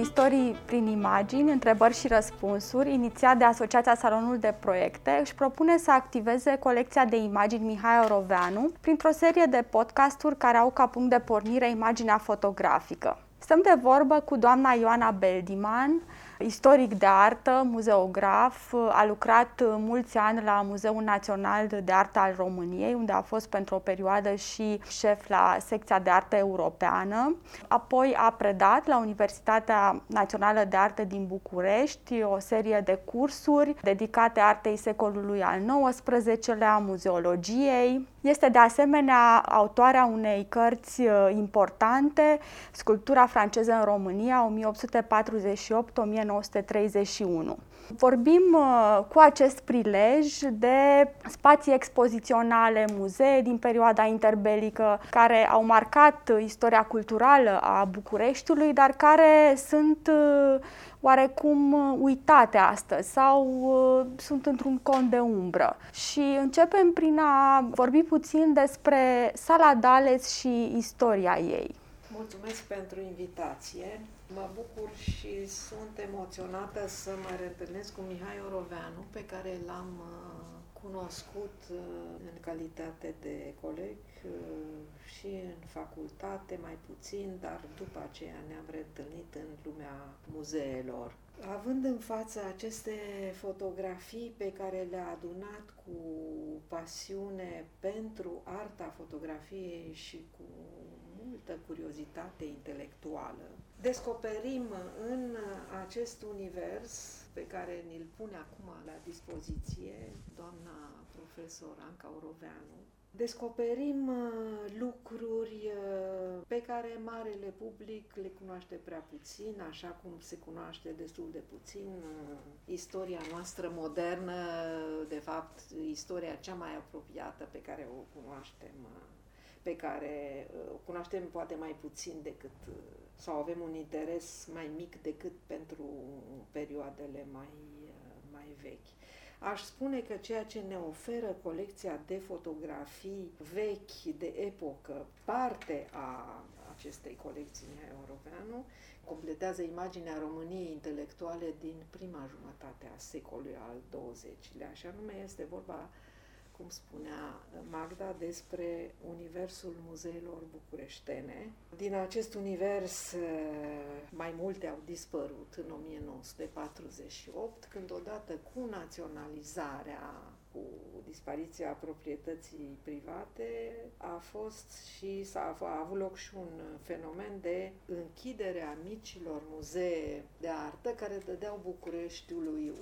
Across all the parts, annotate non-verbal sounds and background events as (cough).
Istorii prin imagini, întrebări și răspunsuri, inițiat de Asociația Salonul de Proiecte, își propune să activeze colecția de imagini Mihai Oroveanu printr-o serie de podcasturi care au ca punct de pornire imaginea fotografică. Stăm de vorbă cu doamna Ioana Beldiman, istoric de artă, muzeograf, a lucrat mulți ani la Muzeul Național de Artă al României, unde a fost pentru o perioadă și șef la secția de artă europeană. Apoi a predat la Universitatea Națională de Artă din București o serie de cursuri dedicate artei secolului al XIX-lea, muzeologiei. Este de asemenea autoarea unei cărți uh, importante, Sculptura franceză în România 1848-1900 1931. Vorbim uh, cu acest prilej de spații expoziționale, muzee din perioada interbelică, care au marcat istoria culturală a Bucureștiului, dar care sunt uh, oarecum uitate astăzi sau uh, sunt într-un cont de umbră. Și începem prin a vorbi puțin despre Sala Dales și istoria ei. Mulțumesc pentru invitație. Mă bucur și sunt emoționată să mă reîntâlnesc cu Mihai Oroveanu, pe care l-am uh, cunoscut uh, în calitate de coleg uh, și în facultate, mai puțin, dar după aceea ne-am reîntâlnit în lumea muzeelor. Având în față aceste fotografii pe care le-a adunat cu pasiune pentru arta fotografiei și cu multă curiozitate intelectuală, descoperim în acest univers pe care ni-l pune acum la dispoziție doamna profesor Anca Oroveanu, descoperim uh, lucruri uh, pe care marele public le cunoaște prea puțin, așa cum se cunoaște destul de puțin uh, istoria noastră modernă, de fapt, istoria cea mai apropiată pe care o cunoaștem, pe care o cunoaștem poate mai puțin decât sau avem un interes mai mic decât pentru perioadele mai, mai vechi. Aș spune că ceea ce ne oferă colecția de fotografii vechi de epocă, parte a acestei colecții europeanu, completează imaginea României intelectuale din prima jumătate a secolului al XX-lea, așa nume este vorba cum spunea Magda, despre universul muzeelor bucureștene. Din acest univers, mai multe au dispărut în 1948, când odată cu naționalizarea cu dispariția proprietății private a fost și s-a a avut loc și un fenomen de închidere a micilor muzee de artă care dădeau Bucureștiului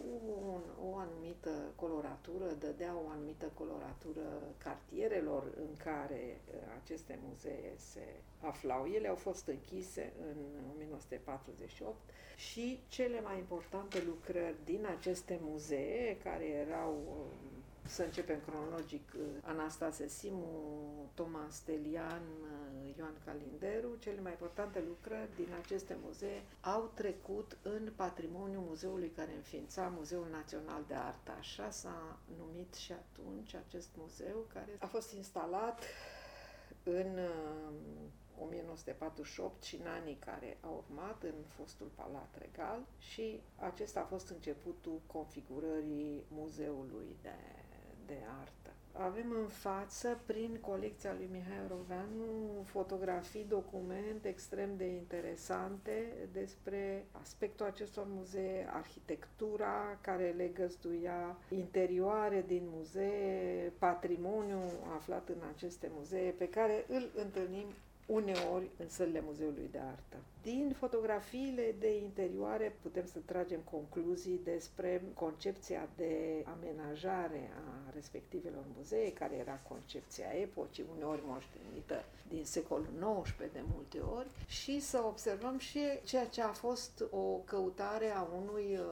un, o anumită coloratură, dădeau o anumită coloratură cartierelor în care uh, aceste muzee se aflau. Ele au fost închise în 1948 și cele mai importante lucrări din aceste muzee, care erau um, să începem cronologic. Anastase Simu, Thomas Stelian, Ioan Calinderu, cele mai importante lucrări din aceste muzee au trecut în patrimoniul muzeului care înființa Muzeul Național de Artă. Așa s-a numit și atunci acest muzeu care a fost instalat în 1948 și în anii care au urmat în fostul Palat Regal și acesta a fost începutul configurării muzeului de de artă. Avem în față, prin colecția lui Mihai Roveanu, fotografii, documente extrem de interesante despre aspectul acestor muzee, arhitectura care le găzduia, interioare din muzee, patrimoniu aflat în aceste muzee, pe care îl întâlnim uneori în sălile Muzeului de Artă. Din fotografiile de interioare putem să tragem concluzii despre concepția de amenajare a respectivelor muzee, care era concepția epocii, uneori moștenită din secolul XIX de multe ori, și să observăm și ceea ce a fost o căutare a unui uh,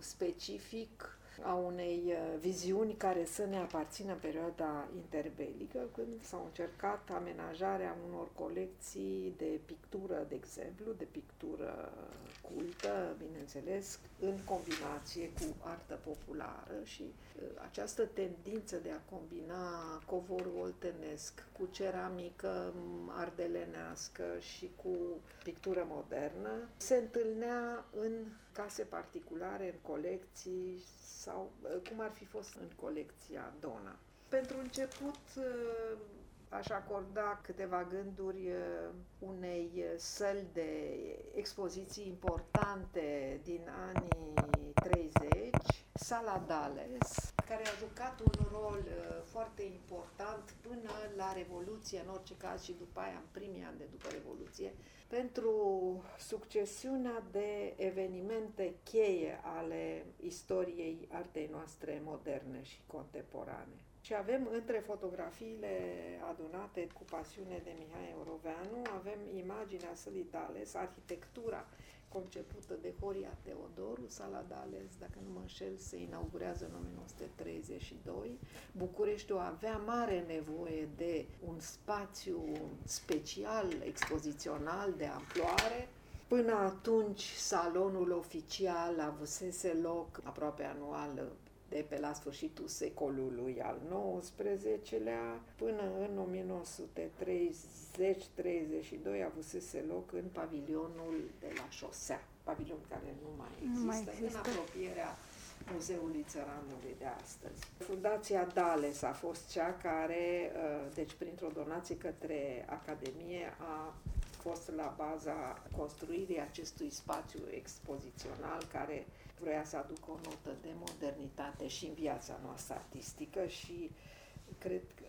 specific a unei uh, viziuni care să ne aparțină în perioada interbelică, când s-au încercat amenajarea unor colecții de pictură, de exemplu, de pictură cultă, bineînțeles, în combinație cu artă populară și uh, această tendință de a combina covorul oltenesc cu ceramică ardelenească și cu pictură modernă se întâlnea în case particulare, în colecții sau uh, cum ar fi fost în colecția Dona. Pentru început uh, aș acorda câteva gânduri uh, unei săli de expoziții importante din anii 30, Sala Dales, care a jucat un rol foarte important până la Revoluție, în orice caz și după aia, în primii ani de după Revoluție, pentru succesiunea de evenimente cheie ale istoriei artei noastre moderne și contemporane. Și avem între fotografiile adunate cu pasiune de Mihai Euroveanu, avem imaginea sălii Dales, arhitectura concepută de Horia Teodoru, sala Dales, dacă nu mă înșel, se inaugurează în 1932. Bucureștiul avea mare nevoie de un spațiu special, expozițional, de amploare. Până atunci, salonul oficial avusese loc aproape anual de pe la sfârșitul secolului al XIX-lea până în 1930-32 avusese loc în pavilionul de la șosea, pavilion care nu mai există, nu mai există. în apropierea Muzeului Țăranului de astăzi. Fundația Dales a fost cea care, uh, deci printr-o donație către Academie, a fost la baza construirii acestui spațiu expozițional care vrea să aducă o notă de modernitate și în viața noastră artistică și cred că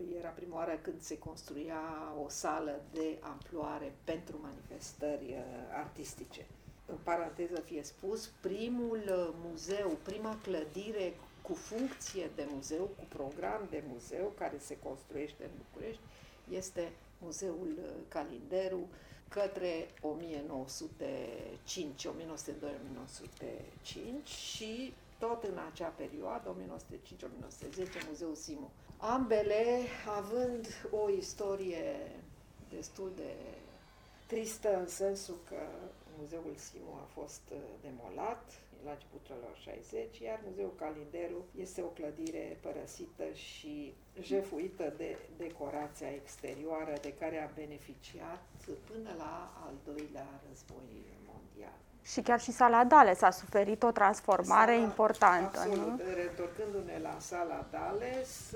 uh, era prima oară când se construia o sală de amploare pentru manifestări uh, artistice. În paranteză fie spus, primul uh, muzeu, prima clădire cu funcție de muzeu, cu program de muzeu care se construiește în București, este Muzeul Calinderu, către 1905, 1902-1905 și tot în acea perioadă, 1905-1910, Muzeul Simu. Ambele având o istorie destul de tristă în sensul că Muzeul Simu a fost uh, demolat la începutul anilor 60, iar Muzeul Calinderu este o clădire părăsită și jefuită de decorația exterioară de care a beneficiat până la al doilea război mondial. Și chiar și sala Dales a suferit o transformare sala, importantă, absolut. nu? Retorcându-ne la sala Dales,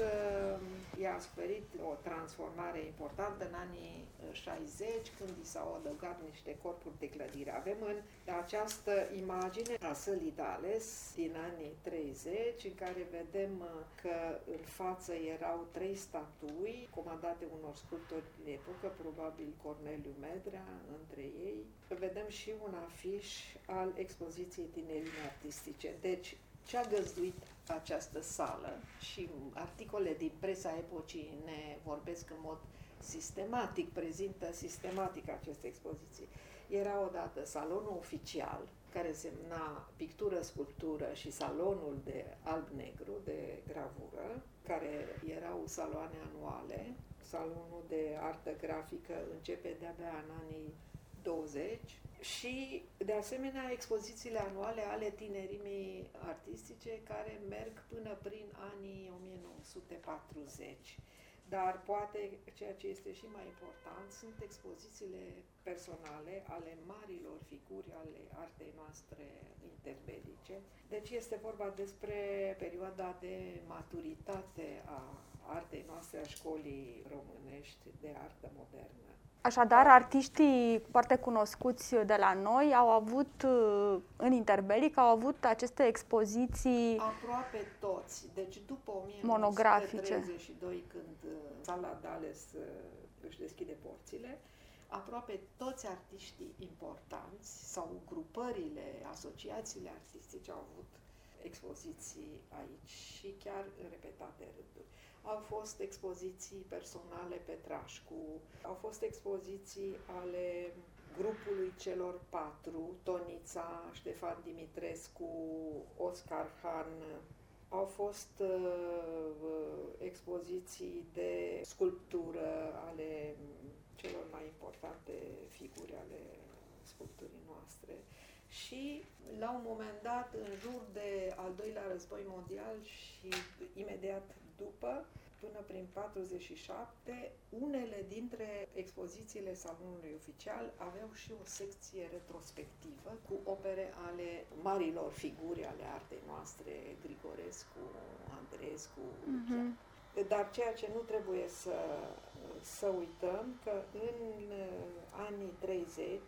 i-a suferit o transformare importantă în anii 60, când i s-au adăugat niște corpuri de clădire. Avem în această imagine a sălii Dales din anii 30, în care vedem uh, că în față erau trei statui comandate unor sculptori din epocă, probabil Corneliu Medrea între ei. Vedem și un afiș al expoziției tinerime artistice. Deci, ce a găzduit această sală și articole din presa epocii ne vorbesc în mod sistematic, prezintă sistematic aceste expoziții. Era odată salonul oficial, care semna pictură, sculptură și salonul de alb-negru, de gravură, care erau saloane anuale. Salonul de artă grafică începe de-abia în anii 20 și, de asemenea, expozițiile anuale ale tinerimii artistice care merg până prin anii 1940. Dar poate ceea ce este și mai important sunt expozițiile personale ale marilor figuri ale artei noastre interbelice. Deci este vorba despre perioada de maturitate a artei noastre, a școlii românești de artă modernă. Așadar, artiștii foarte cunoscuți de la noi au avut, în interbelic, au avut aceste expoziții... Aproape toți. Deci după 1932, când uh, sala Dales uh, își deschide porțile, aproape toți artiștii importanți sau grupările, asociațiile artistice au avut expoziții aici și chiar în repetate rânduri. Au fost expoziții personale pe Trașcu, au fost expoziții ale grupului celor patru, Tonița, Ștefan Dimitrescu, Oscar Han, au fost uh, expoziții de sculptură ale celor mai importante figuri ale sculpturii noastre. Și la un moment dat, în jur de al doilea război mondial și imediat după, până prin 47, unele dintre expozițiile salonului oficial aveau și o secție retrospectivă cu opere ale marilor figuri ale artei noastre, Grigorescu, Andrescu, uh-huh. Dar ceea ce nu trebuie să, să uităm, că în uh, anii 30,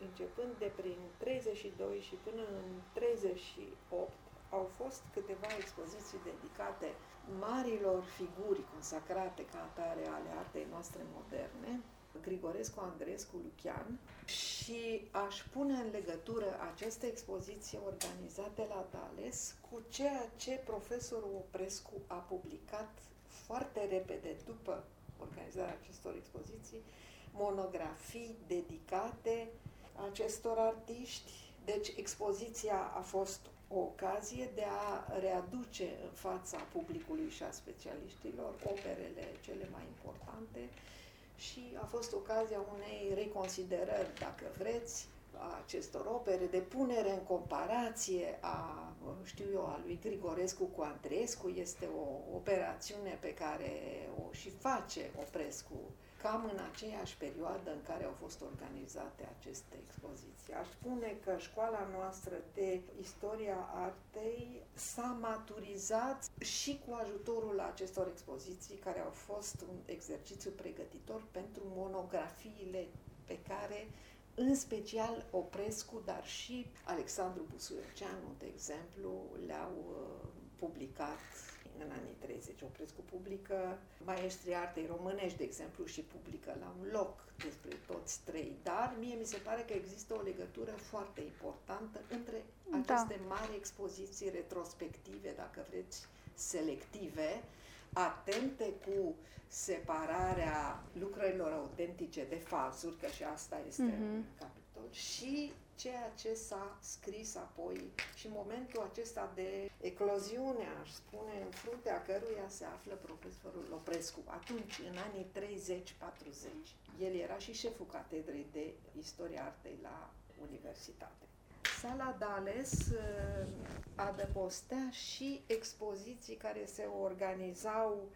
începând de prin 32 și până în 38, au fost câteva expoziții dedicate marilor figuri consacrate ca atare ale artei noastre moderne, Grigorescu, Andrescu, Lucian și aș pune în legătură aceste expoziții organizate la Dales cu ceea ce profesorul Oprescu a publicat foarte repede după organizarea acestor expoziții, monografii dedicate acestor artiști. Deci expoziția a fost o ocazie de a readuce în fața publicului și a specialiștilor operele cele mai importante și a fost ocazia unei reconsiderări, dacă vreți, a acestor opere, de punere în comparație a, știu eu, a lui Grigorescu cu Andrescu, este o operațiune pe care o și face Oprescu cam în aceeași perioadă în care au fost organizate aceste expoziții. Aș spune că școala noastră de istoria artei s-a maturizat și cu ajutorul acestor expoziții, care au fost un exercițiu pregătitor pentru monografiile pe care în special Oprescu, dar și Alexandru Busuioceanu, de exemplu, le-au uh, publicat în anii 30. Oprescu publică maestrii artei românești, de exemplu, și publică la un loc despre toți trei, dar mie mi se pare că există o legătură foarte importantă între da. aceste da. mari expoziții retrospective, dacă vreți, selective, atente cu separarea lucrărilor autentice de falsuri, că și asta este mm-hmm. un capitol, și ceea ce s-a scris apoi și momentul acesta de ecloziune, aș spune, în fruntea căruia se află profesorul Loprescu. Atunci, în anii 30-40, el era și șeful catedrei de istoria artei la universitate. Sala Dales uh, adăpostea și expoziții care se organizau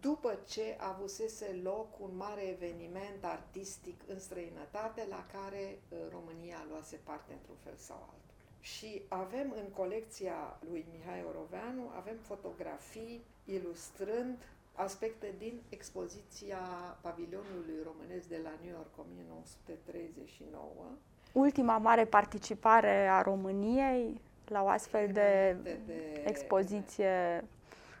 după ce avusese loc un mare eveniment artistic în străinătate la care uh, România luase parte într-un fel sau altul. Și avem în colecția lui Mihai Oroveanu, avem fotografii ilustrând aspecte din expoziția pavilionului românesc de la New York 1939. Ultima mare participare a României la o astfel de, de, de expoziție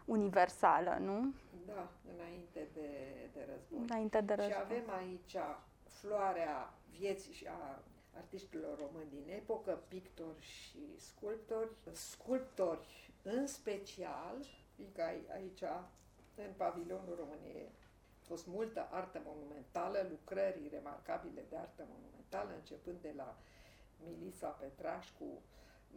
universală, nu? Da, înainte de, de război. Înainte de război. Și avem aici floarea vieții și a artiștilor români din epocă, pictori și sculptori. Sculptori în special, fiindcă aici, în pavilionul României, a fost multă artă monumentală, lucrări remarcabile de artă monumentală, începând de la Milisa Petrașcu,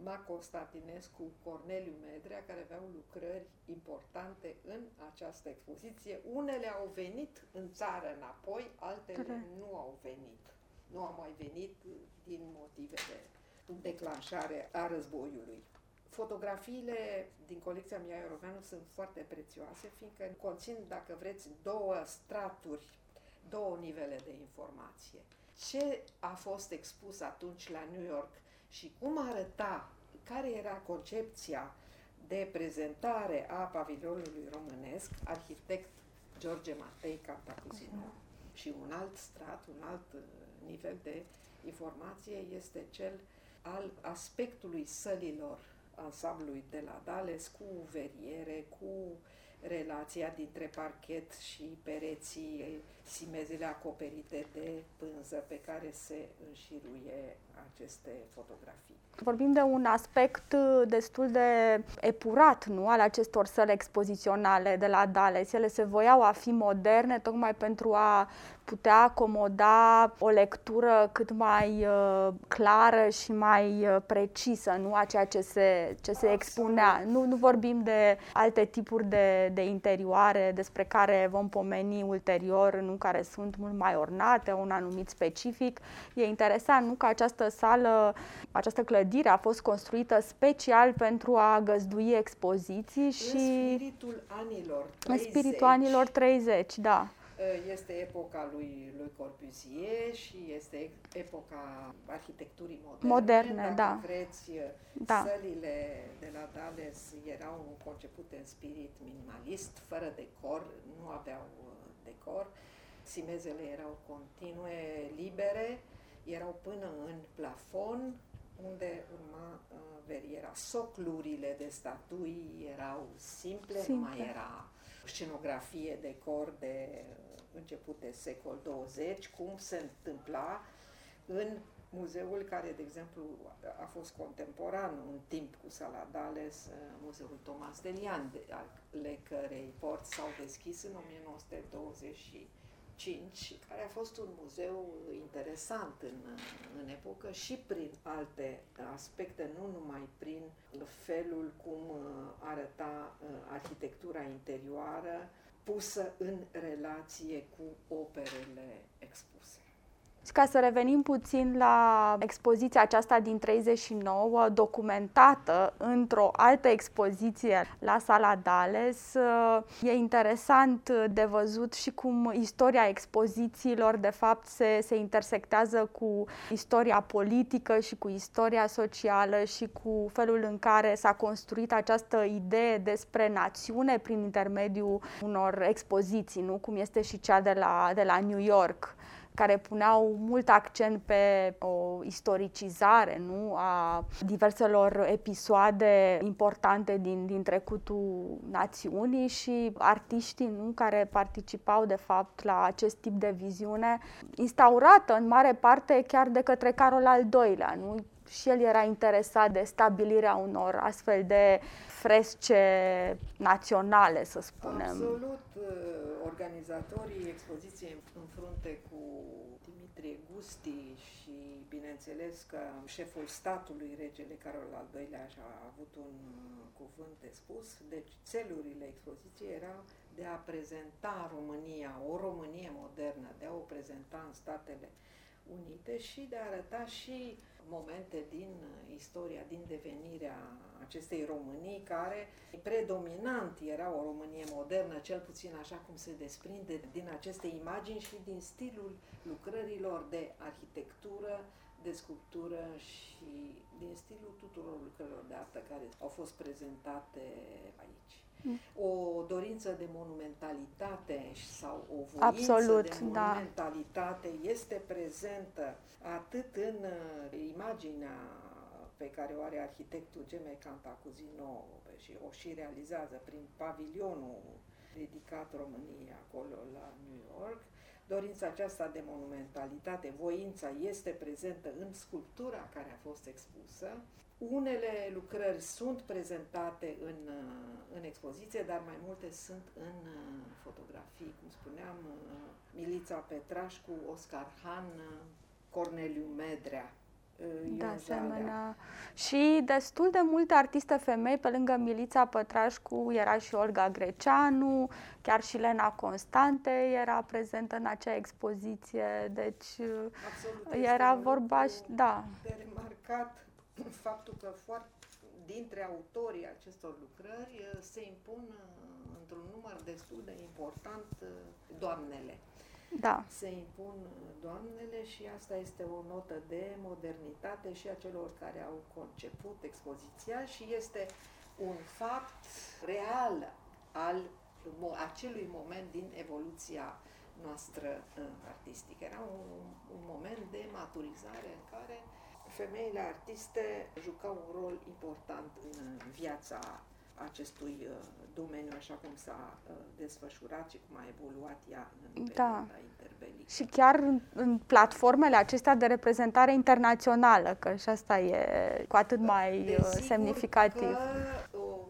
Ma Constantinescu, Corneliu Medrea, care aveau lucrări importante în această expoziție. Unele au venit în țară înapoi, altele da. nu au venit. Nu au mai venit din motive de declanșare a războiului. Fotografiile din colecția Mia Euroveanu sunt foarte prețioase, fiindcă conțin, dacă vreți, două straturi, două nivele de informație. Ce a fost expus atunci la New York și cum arăta, care era concepția de prezentare a pavilionului românesc, arhitect George Matei Cantacuzino. Și un alt strat, un alt uh, nivel de informație este cel al aspectului sălilor ansamblului de la Dales cu veriere, cu relația dintre parchet și pereții, simezele acoperite de pânză pe care se înșiruie aceste fotografii. Vorbim de un aspect uh, destul de epurat, nu, al acestor săli expoziționale de la Dales. Ele se voiau a fi moderne tocmai pentru a putea acomoda o lectură cât mai uh, clară și mai uh, precisă nu a ceea ce se, ce se expunea. Nu, nu vorbim de alte tipuri de, de interioare despre care vom pomeni ulterior, nu care sunt mult mai ornate, un anumit specific. E interesant nu că această sală, această clădire a fost construită special pentru a găzdui expoziții și în spiritul anilor 30. În spiritul anilor 30, da. Este epoca lui, lui Corbusier și este epoca arhitecturii moderne. Moderne, Dacă da. vreți, Da. sălile de la Dales erau concepute în spirit minimalist, fără decor, nu aveau uh, decor. Simezele erau continue, libere, erau până în plafon, unde urma uh, veriera. Soclurile de statui erau simple, simple. mai era scenografie, decor de uh, început de secol 20, cum se întâmpla în muzeul care, de exemplu, a fost contemporan un timp cu Sala Saladales, uh, Muzeul Thomas Delian, ale cărei porți s-au deschis în 1920 5, care a fost un muzeu interesant în, în epocă și prin alte aspecte, nu numai prin felul cum uh, arăta uh, arhitectura interioară pusă în relație cu operele expuse. Și ca să revenim puțin la expoziția aceasta din 39, documentată într-o altă expoziție la Sala Dales, e interesant de văzut și cum istoria expozițiilor de fapt se, se intersectează cu istoria politică și cu istoria socială și cu felul în care s-a construit această idee despre națiune prin intermediul unor expoziții, nu? cum este și cea de la, de la New York care puneau mult accent pe o istoricizare nu? a diverselor episoade importante din, din trecutul națiunii și artiștii nu? care participau de fapt la acest tip de viziune, instaurată în mare parte chiar de către Carol al II-lea. Nu? Și el era interesat de stabilirea unor astfel de fresce naționale, să spunem. Absolut. Organizatorii expoziției în frunte cu Dimitrie Gusti și bineînțeles că șeful statului, regele Carol al II-lea, a avut un cuvânt de spus. Deci țelurile expoziției erau de a prezenta România, o Românie modernă, de a o prezenta în Statele Unite și de a arăta și momente din istoria, din devenirea acestei Românii, care predominant era o Românie modernă, cel puțin așa cum se desprinde din aceste imagini și din stilul lucrărilor de arhitectură, de sculptură și din stilul tuturor lucrărilor de artă care au fost prezentate aici. O dorință de monumentalitate sau o voință Absolut, de monumentalitate da. este prezentă atât în uh, imaginea pe care o are arhitectul Geme Cantacuzino și o și realizează prin pavilionul dedicat României acolo la New York, dorința aceasta de monumentalitate, voința este prezentă în sculptura care a fost expusă. Unele lucrări sunt prezentate în, în expoziție, dar mai multe sunt în fotografii, cum spuneam, Milița Petrașcu, Oscar Han, Corneliu Medrea. De asemenea. Și destul de multe artiste femei, pe lângă Milița Pătrașcu, era și Olga Greceanu, chiar și Lena Constante era prezentă în acea expoziție, deci Absolut, era vorba și, da. De remarcat faptul că foarte, dintre autorii acestor lucrări se impun într-un număr destul de important doamnele. Da. Se impun doamnele și asta este o notă de modernitate și a celor care au conceput expoziția și este un fapt real al acelui moment din evoluția noastră uh, artistică. Era un, un moment de maturizare în care femeile artiste jucau un rol important în viața acestui uh, domeniu, așa cum s-a uh, desfășurat și cum a evoluat ea în da. perioada interbelică. Și chiar în, în platformele acestea de reprezentare internațională, că și asta e cu atât mai uh, Desigur semnificativ. Că, o,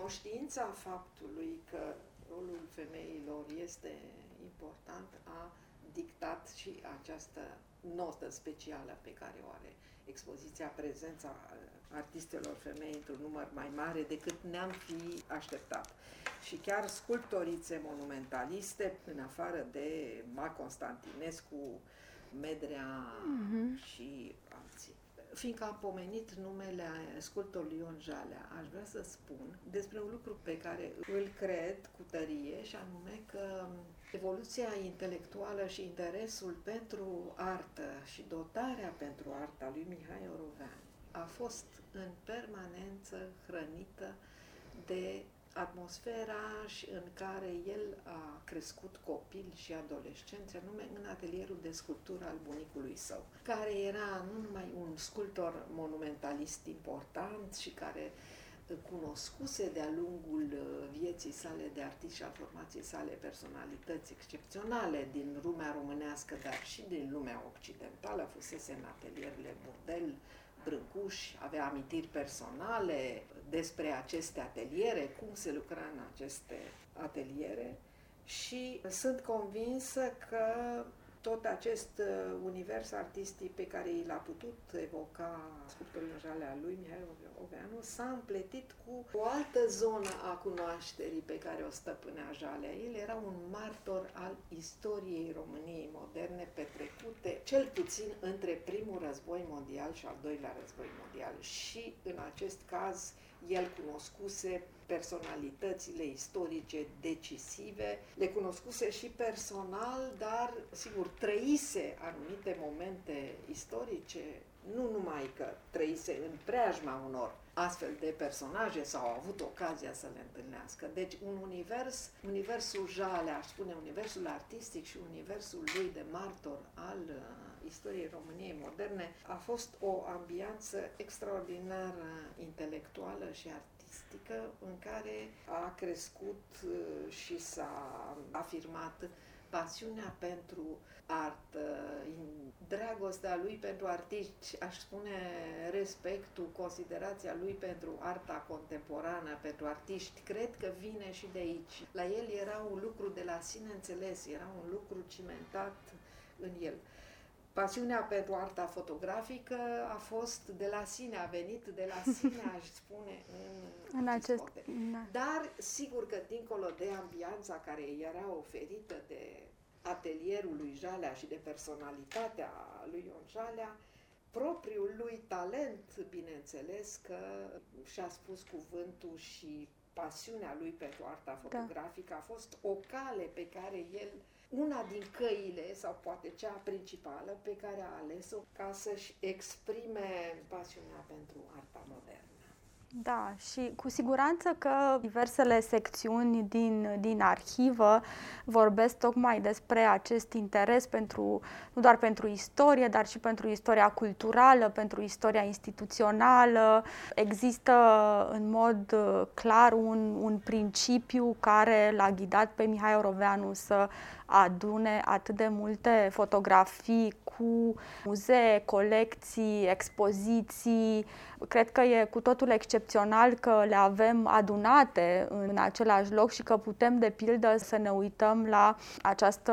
conștiința faptului că rolul femeilor este important a dictat și această notă specială pe care o are expoziția, prezența artistelor femei într-un număr mai mare decât ne-am fi așteptat. Și chiar sculptorițe monumentaliste, în afară de Ma Constantinescu, Medrea uh-huh. și alții. Fiindcă am pomenit numele sculptorului Ion Jalea, aș vrea să spun despre un lucru pe care îl cred cu tărie și anume că evoluția intelectuală și interesul pentru artă și dotarea pentru arta lui Mihai Orovean a fost în permanență hrănită de atmosfera și în care el a crescut copil și adolescenți, anume în atelierul de sculptură al bunicului său, care era nu numai un sculptor monumentalist important și care cunoscuse de-a lungul uh, vieții sale de artist și a formației sale personalități excepționale din lumea românească, dar și din lumea occidentală, fusese în atelierele Burdel, Brâncuș, avea amintiri personale despre aceste ateliere, cum se lucra în aceste ateliere. Și sunt convinsă că tot acest uh, univers artistic pe care l-a putut evoca sculptorul jale al lui Mihai Oveanu s-a împletit cu o altă zonă a cunoașterii pe care o stăpânea Jalea. El era un martor al istoriei României moderne petrecute cel puțin între primul război mondial și al doilea război mondial și în acest caz el cunoscuse personalitățile istorice decisive, le cunoscuse și personal, dar, sigur, trăise anumite momente istorice, nu numai că trăise în preajma unor astfel de personaje sau au avut ocazia să le întâlnească. Deci un univers, universul Jale, aș spune, universul artistic și universul lui de martor al uh, istoriei României moderne a fost o ambianță extraordinar intelectuală și artistică în care a crescut uh, și s-a afirmat pasiunea pentru artă, dragostea lui pentru artiști, aș spune respectul, considerația lui pentru arta contemporană, pentru artiști, cred că vine și de aici. La el era un lucru de la sine înțeles, era un lucru cimentat în el. Pasiunea pentru arta fotografică a fost de la sine, a venit de la sine, aș (laughs) spune, în, în acest... Da. Dar, sigur că dincolo de ambianța care era oferită de atelierul lui Jalea și de personalitatea lui Ion Jalea, propriul lui talent, bineînțeles că și-a spus cuvântul și pasiunea lui pentru arta da. fotografică da. a fost o cale pe care el una din căile, sau poate cea principală, pe care a ales-o ca să-și exprime pasiunea pentru arta modernă. Da, și cu siguranță că diversele secțiuni din, din arhivă vorbesc tocmai despre acest interes pentru, nu doar pentru istorie, dar și pentru istoria culturală, pentru istoria instituțională. Există în mod uh, clar un, un principiu care l-a ghidat pe Mihai Oroveanu să adune atât de multe fotografii cu muzee, colecții, expoziții. Cred că e cu totul excepțional că le avem adunate în același loc și că putem, de pildă, să ne uităm la această,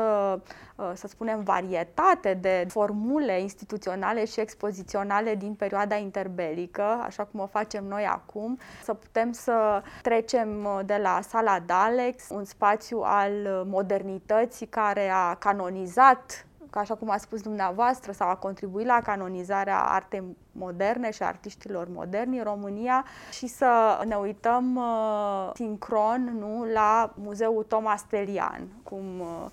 uh, să spunem, varietate de formule instituționale și expoziționale din perioada interbelică, așa cum o facem noi acum, să putem să trecem uh, de la sala Dalex, un spațiu al modernității care a canonizat ca așa cum a spus dumneavoastră, sau a contribuit la canonizarea artei moderne și artiștilor moderni în România și să ne uităm uh, sincron nu, la Muzeul Thomas Telian, cum uh,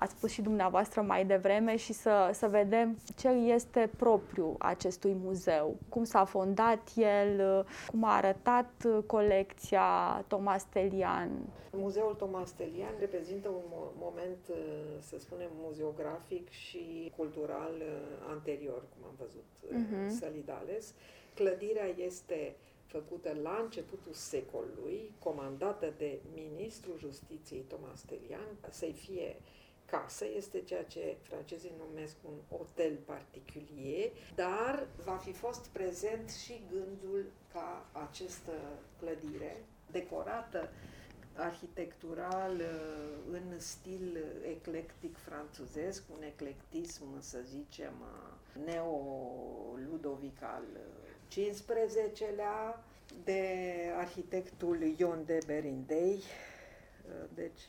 ați spus și dumneavoastră mai devreme, și să, să vedem ce este propriu acestui muzeu, cum s-a fondat el, cum a arătat colecția Thomas Telian. Muzeul Thomas Telian reprezintă un moment, să spunem, muzeografic și cultural anterior, cum am văzut uh-huh. Sălidales. Clădirea este făcută la începutul secolului, comandată de ministrul justiției Thomas Telian, să-i fie casă, este ceea ce francezii numesc un hotel particulier, dar va fi fost prezent și gândul ca această clădire, decorată arhitectural uh, în stil eclectic franțuzesc, un eclectism, să zicem, uh, neo-ludovic al 15-lea, de arhitectul Ion de Berindei. Deci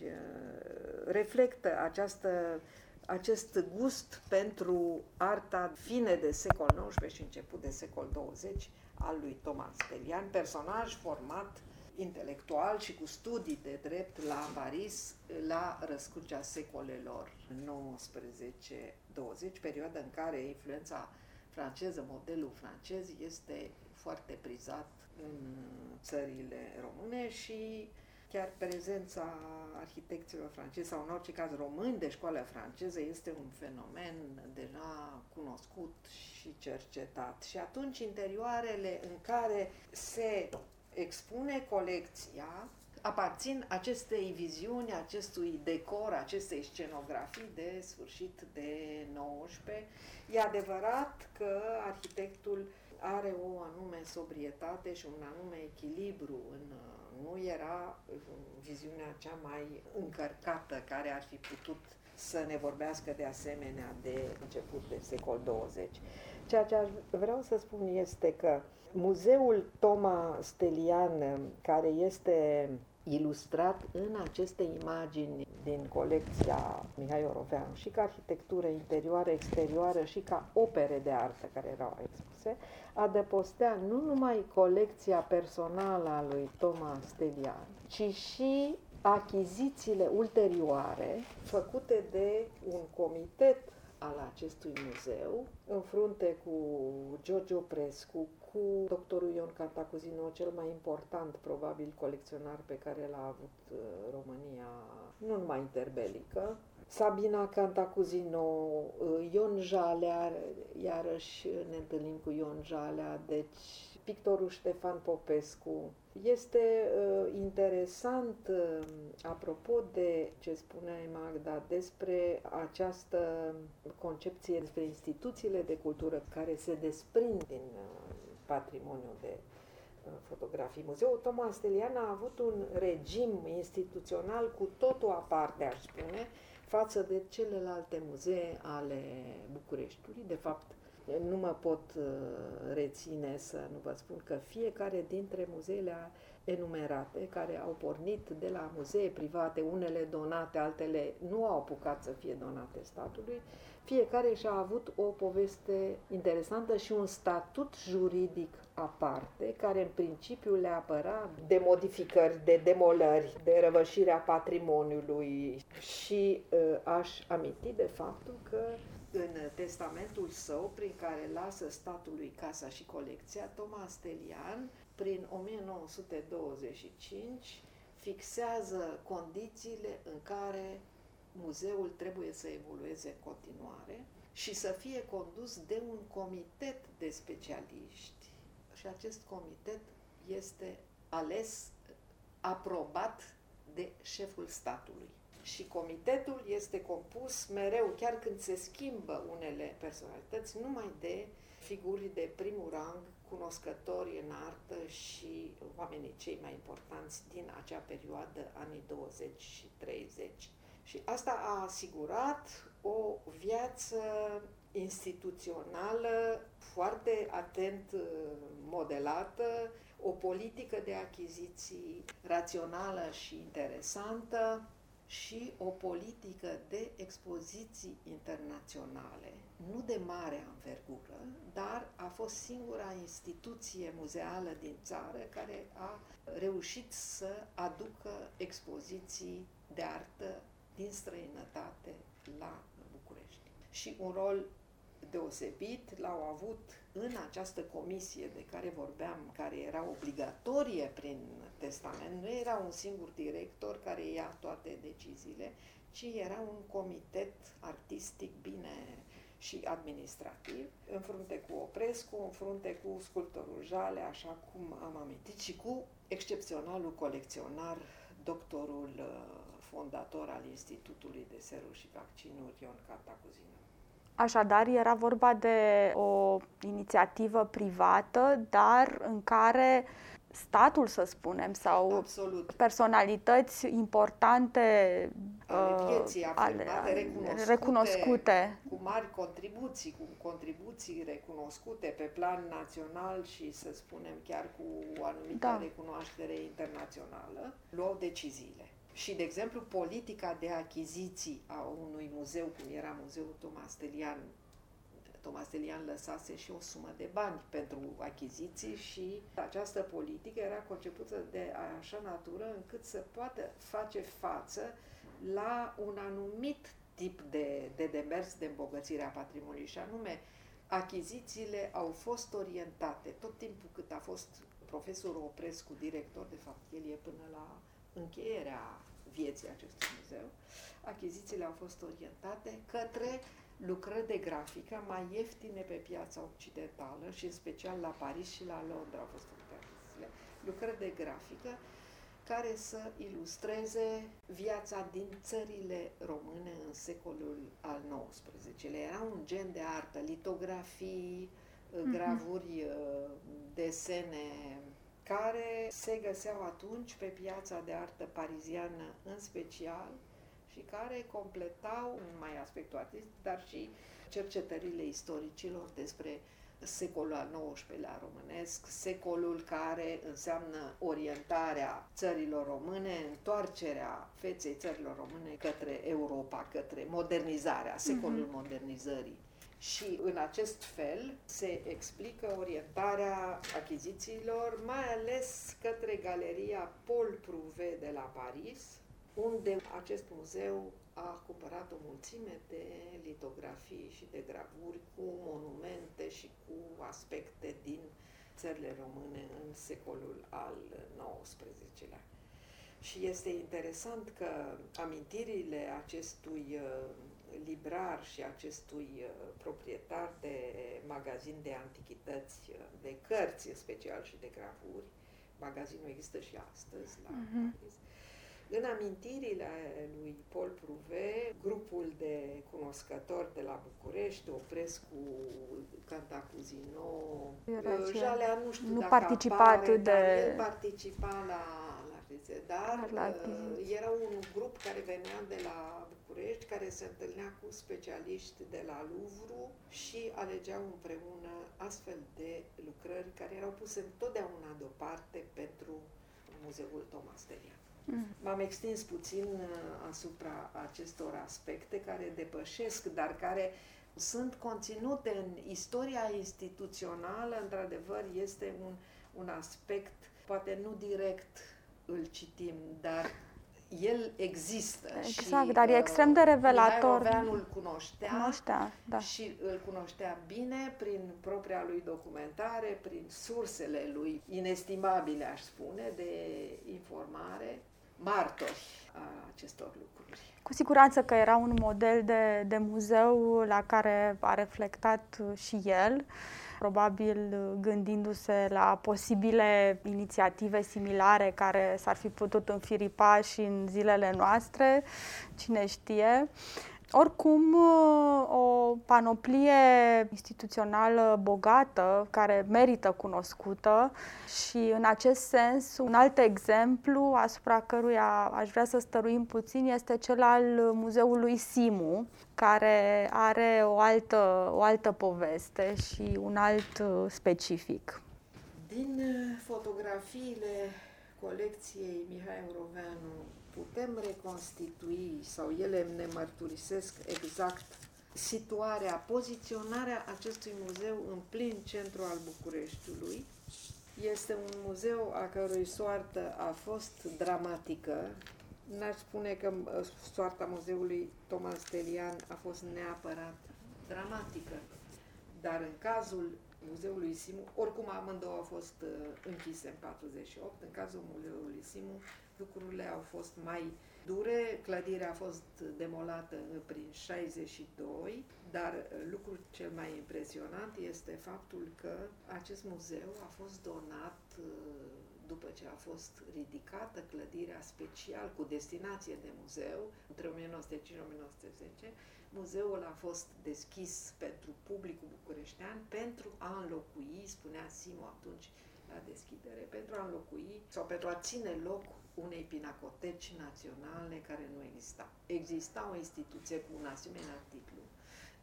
reflectă această, acest gust pentru arta fine de secol XIX și început de secol 20 al lui Thomas Stelian, personaj format intelectual și cu studii de drept la Paris la răscrucea secolelor 19-20, perioada în care influența franceză, modelul francez este foarte prizat în țările române și chiar prezența arhitecților francezi sau în orice caz români de școală franceză este un fenomen deja cunoscut și cercetat. Și atunci interioarele în care se expune colecția aparțin acestei viziuni, acestui decor, acestei scenografii de sfârșit de 19. E adevărat că arhitectul are o anume sobrietate și un anume echilibru în nu era viziunea cea mai încărcată care ar fi putut să ne vorbească de asemenea de început de secol 20. Ceea ce vreau să spun este că muzeul Toma Stelian, care este ilustrat în aceste imagini din colecția Mihai Oroveanu și ca arhitectură interioară, exterioară și ca opere de artă care erau expuse, adăpostea nu numai colecția personală a lui Thomas Stelian, ci și achizițiile ulterioare făcute de un comitet al acestui muzeu, în frunte cu Giorgio Prescu, cu doctorul Ion Cantacuzino, cel mai important, probabil, colecționar pe care l-a avut uh, România, nu numai interbelică, Sabina Cantacuzino, uh, Ion Jalea, iarăși ne întâlnim cu Ion Jalea, deci pictorul Ștefan Popescu. Este uh, interesant, uh, apropo de ce spuneai Magda, despre această concepție, despre instituțiile de cultură care se desprind din uh, patrimoniul de uh, fotografii. Muzeul Thomas Stelian a avut un regim instituțional cu totul aparte, aș spune, față de celelalte muzee ale Bucureștiului. De fapt, nu mă pot uh, reține să nu vă spun că fiecare dintre muzeele enumerate, care au pornit de la muzee private, unele donate, altele nu au apucat să fie donate statului, fiecare și-a avut o poveste interesantă și un statut juridic aparte, care în principiu le apăra de modificări, de demolări, de răvășirea patrimoniului. Și uh, aș aminti de faptul că în testamentul său, prin care lasă statului casa și colecția, Thomas Stelian, prin 1925, fixează condițiile în care muzeul trebuie să evolueze în continuare și să fie condus de un comitet de specialiști. Și acest comitet este ales, aprobat de șeful statului și comitetul este compus mereu, chiar când se schimbă unele personalități, numai de figuri de primul rang, cunoscători în artă și oamenii cei mai importanți din acea perioadă, anii 20 și 30. Și asta a asigurat o viață instituțională foarte atent uh, modelată, o politică de achiziții rațională și interesantă, și o politică de expoziții internaționale, nu de mare anvergură, dar a fost singura instituție muzeală din țară care a reușit să aducă expoziții de artă din străinătate la București. Și un rol deosebit l-au avut în această comisie de care vorbeam, care era obligatorie prin testament. Nu era un singur director care ia toate deciziile, ci era un comitet artistic bine și administrativ, în frunte cu Oprescu, în frunte cu sculptorul Jale, așa cum am amintit, și cu excepționalul colecționar, doctorul uh, fondator al Institutului de Seruri și Vaccinuri, Ion Cantacuzino. Așadar, era vorba de o inițiativă privată, dar în care statul, să spunem, sau Absolut. personalități importante ale vieții afirmate, ale, recunoscute, recunoscute, cu mari contribuții, cu contribuții recunoscute pe plan național și, să spunem, chiar cu o anumită da. recunoaștere internațională, luau deciziile. Și, de exemplu, politica de achiziții a unui muzeu, cum era Muzeul Tomas Telian Tomas Elian lăsase și o sumă de bani pentru achiziții și această politică era concepută de așa natură încât să poată face față la un anumit tip de, de demers de îmbogățire a patrimoniului și anume achizițiile au fost orientate. Tot timpul cât a fost profesorul Oprescu director, de fapt el e până la încheierea vieții acestui muzeu, achizițiile au fost orientate către lucrări de grafică mai ieftine pe piața occidentală și în special la Paris și la Londra au fost făcute achizițiile. Lucrări de grafică care să ilustreze viața din țările române în secolul al XIX-lea. Era un gen de artă, litografii, mm-hmm. gravuri, uh, desene, care se găseau atunci pe piața de artă pariziană în special și care completau numai aspectul artistic, dar și cercetările istoricilor despre secolul al XIX-lea românesc, secolul care înseamnă orientarea țărilor române, întoarcerea feței țărilor române către Europa, către modernizarea, secolul mm-hmm. modernizării. Și în acest fel se explică orientarea achizițiilor, mai ales către galeria Paul Prouvé de la Paris, unde acest muzeu a cumpărat o mulțime de litografii și de gravuri cu monumente și cu aspecte din țările române în secolul al XIX-lea. Și este interesant că amintirile acestui uh, librar și acestui uh, proprietar de magazin de antichități, uh, de cărți în special și de gravuri, magazinul există și astăzi la uh-huh. Paris, în amintirile lui Paul Pruve, grupul de cunoscători de la București, Oprescu, Cantacuzino, Jalea, nu știu nu dacă participa apare, de... dar el participa la, la dar la uh, era un grup care venea de la București, care se întâlnea cu specialiști de la Louvre și alegeau împreună astfel de lucrări care erau puse întotdeauna deoparte pentru Muzeul Thomas Delian. Mm. M-am extins puțin uh, asupra acestor aspecte care depășesc, dar care sunt conținute în istoria instituțională, într-adevăr, este un, un aspect, poate nu direct îl citim, dar el există. Exact, și, dar e uh, extrem de revelator. Mihai îl cunoștea, cunoștea da. și îl cunoștea bine prin propria lui documentare, prin sursele lui inestimabile, aș spune, de informare martori a acestor lucruri. Cu siguranță că era un model de, de muzeu la care a reflectat și el, probabil gândindu-se la posibile inițiative similare care s-ar fi putut înfiripa și în zilele noastre, cine știe. Oricum, o panoplie instituțională bogată, care merită cunoscută și în acest sens, un alt exemplu asupra căruia aș vrea să stăruim puțin este cel al Muzeului Simu, care are o altă, o altă poveste și un alt specific. Din fotografiile colecției Mihai Euroveanu putem reconstitui sau ele ne mărturisesc exact situarea, poziționarea acestui muzeu în plin centru al Bucureștiului. Este un muzeu a cărui soartă a fost dramatică. N-aș spune că soarta muzeului Thomas Telian a fost neapărat dramatică, dar în cazul Muzeului Simu, oricum amândouă au fost uh, închise în 48, în cazul Muzeului Simu lucrurile au fost mai dure, clădirea a fost demolată prin 62, dar lucrul cel mai impresionant este faptul că acest muzeu a fost donat după ce a fost ridicată clădirea special cu destinație de muzeu între 1905 și 1910, muzeul a fost deschis pentru publicul bucureștean pentru a înlocui, spunea Simo atunci, la deschidere pentru a înlocui sau pentru a ține loc unei pinacoteci naționale care nu exista. Exista o instituție cu un asemenea titlu,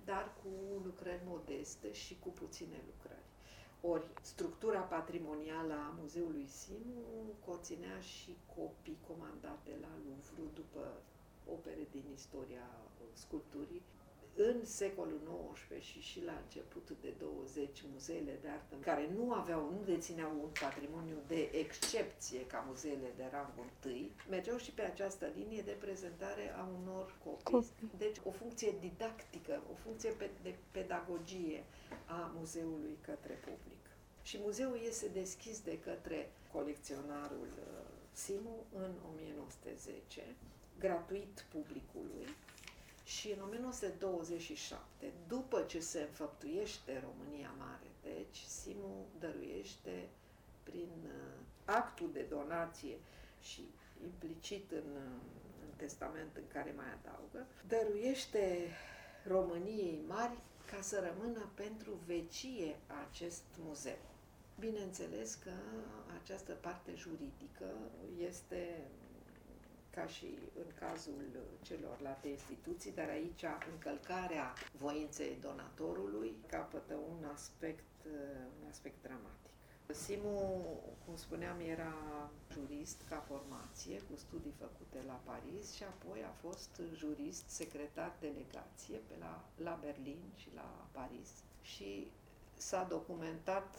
dar cu lucrări modeste și cu puține lucrări. Ori structura patrimonială a Muzeului Simu conținea și copii comandate la Louvre după opere din istoria sculpturii în secolul XIX și și la început de 20 muzeele de artă care nu aveau, nu dețineau un patrimoniu de excepție ca muzeele de rangul întâi, mergeau și pe această linie de prezentare a unor copii. copii. Deci o funcție didactică, o funcție de pedagogie a muzeului către public. Și muzeul este deschis de către colecționarul uh, Simu în 1910, gratuit publicului, și în 1927, după ce se înfăptuiește România Mare, deci Simu dăruiește prin uh, actul de donație și implicit în, uh, în testament în care mai adaugă, dăruiește României Mari ca să rămână pentru vecie acest muzeu. Bineînțeles că această parte juridică este ca și în cazul celorlalte instituții, dar aici încălcarea voinței donatorului capătă un aspect, un aspect dramatic. Simu, cum spuneam, era jurist ca formație, cu studii făcute la Paris și apoi a fost jurist, secretar delegație pe la, la Berlin și la Paris. Și s-a documentat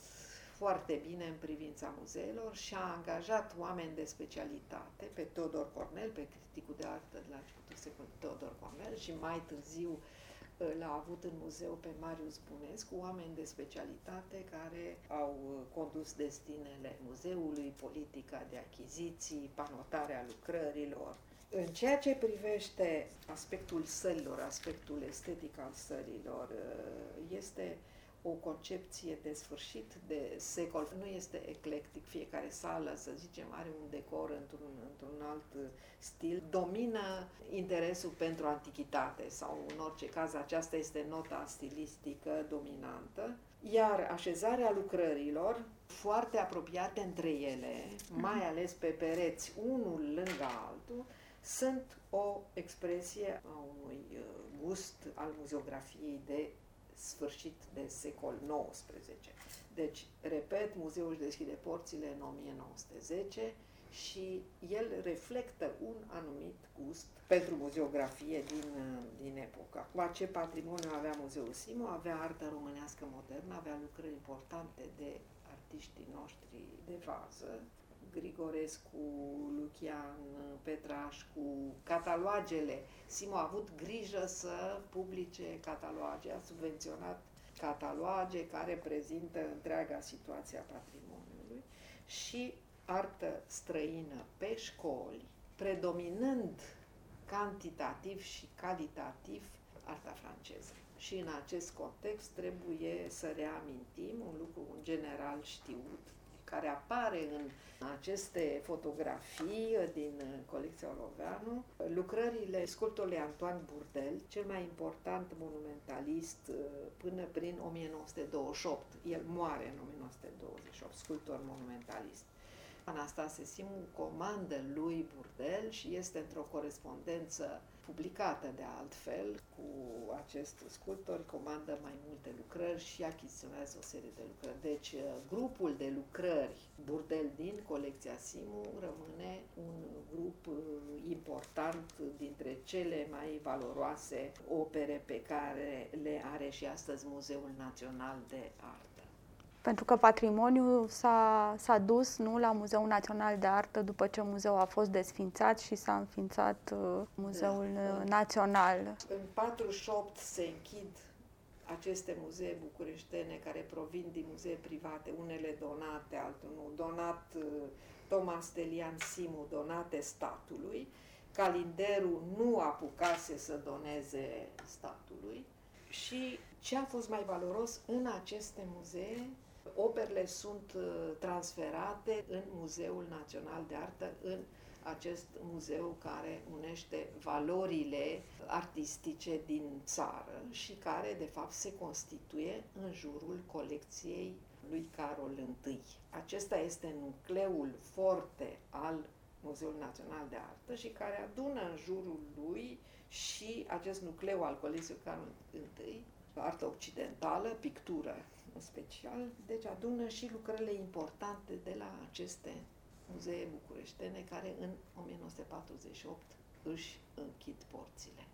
foarte bine în privința muzeelor și a angajat oameni de specialitate, pe Teodor Cornel, pe criticul de artă de la începutul secolului Teodor Cornel și mai târziu uh, l-a avut în muzeu pe Marius Bunescu, oameni de specialitate care au uh, condus destinele muzeului, politica de achiziții, panotarea lucrărilor. În ceea ce privește aspectul sălilor, aspectul estetic al sălilor, uh, este o concepție de sfârșit de secol. Nu este eclectic, fiecare sală, să zicem, are un decor într-un, într-un alt stil. Domină interesul pentru antichitate sau, în orice caz, aceasta este nota stilistică dominantă. Iar așezarea lucrărilor, foarte apropiate între ele, mai ales pe pereți, unul lângă altul, sunt o expresie a unui uh, gust al muzeografiei de sfârșit de secol XIX. Deci, repet, muzeul își deschide porțile în 1910 și el reflectă un anumit gust pentru muzeografie din, din epocă. Acum, ce patrimoniu avea Muzeul Simo? Avea artă românească modernă, avea lucrări importante de artiștii noștri de vază, Grigorescu, Lucian, Petrașcu, catalogele. Simo a avut grijă să publice cataloage, a subvenționat cataloage care prezintă întreaga situație a patrimoniului și artă străină pe școli, predominând cantitativ și calitativ arta franceză. Și în acest context trebuie să reamintim un lucru în general știut, care apare în aceste fotografii din colecția Oloveanu, lucrările sculptorului Antoine Burdel, cel mai important monumentalist uh, până prin 1928. El moare în 1928, sculptor monumentalist. Anastase Simu comandă lui Burdel și este într-o corespondență publicată de altfel cu acest sculptor, comandă mai multe lucrări și achiziționează o serie de lucrări. Deci uh, grupul de lucrări Burdel din colecția Simu rămâne un grup uh, important dintre cele mai valoroase opere pe care le are și astăzi Muzeul Național de Artă pentru că patrimoniul s-a, s-a dus nu, la Muzeul Național de Artă după ce muzeul a fost desfințat și s-a înființat uh, Muzeul da. Național. În 48 se închid aceste muzee bucureștene care provin din muzee private, unele donate, altul nu, donat uh, Thomas Telian Simu, donate statului. Calinderul nu apucase să doneze statului și ce a fost mai valoros în aceste muzee Operele sunt uh, transferate în Muzeul Național de Artă, în acest muzeu care unește valorile artistice din țară și care, de fapt, se constituie în jurul colecției lui Carol I. Acesta este nucleul forte al Muzeului Național de Artă și care adună în jurul lui și acest nucleu al Colegiului Carol I, artă occidentală, pictură în special, deci adună și lucrările importante de la aceste muzee bucureștene care în 1948 își închid porțile.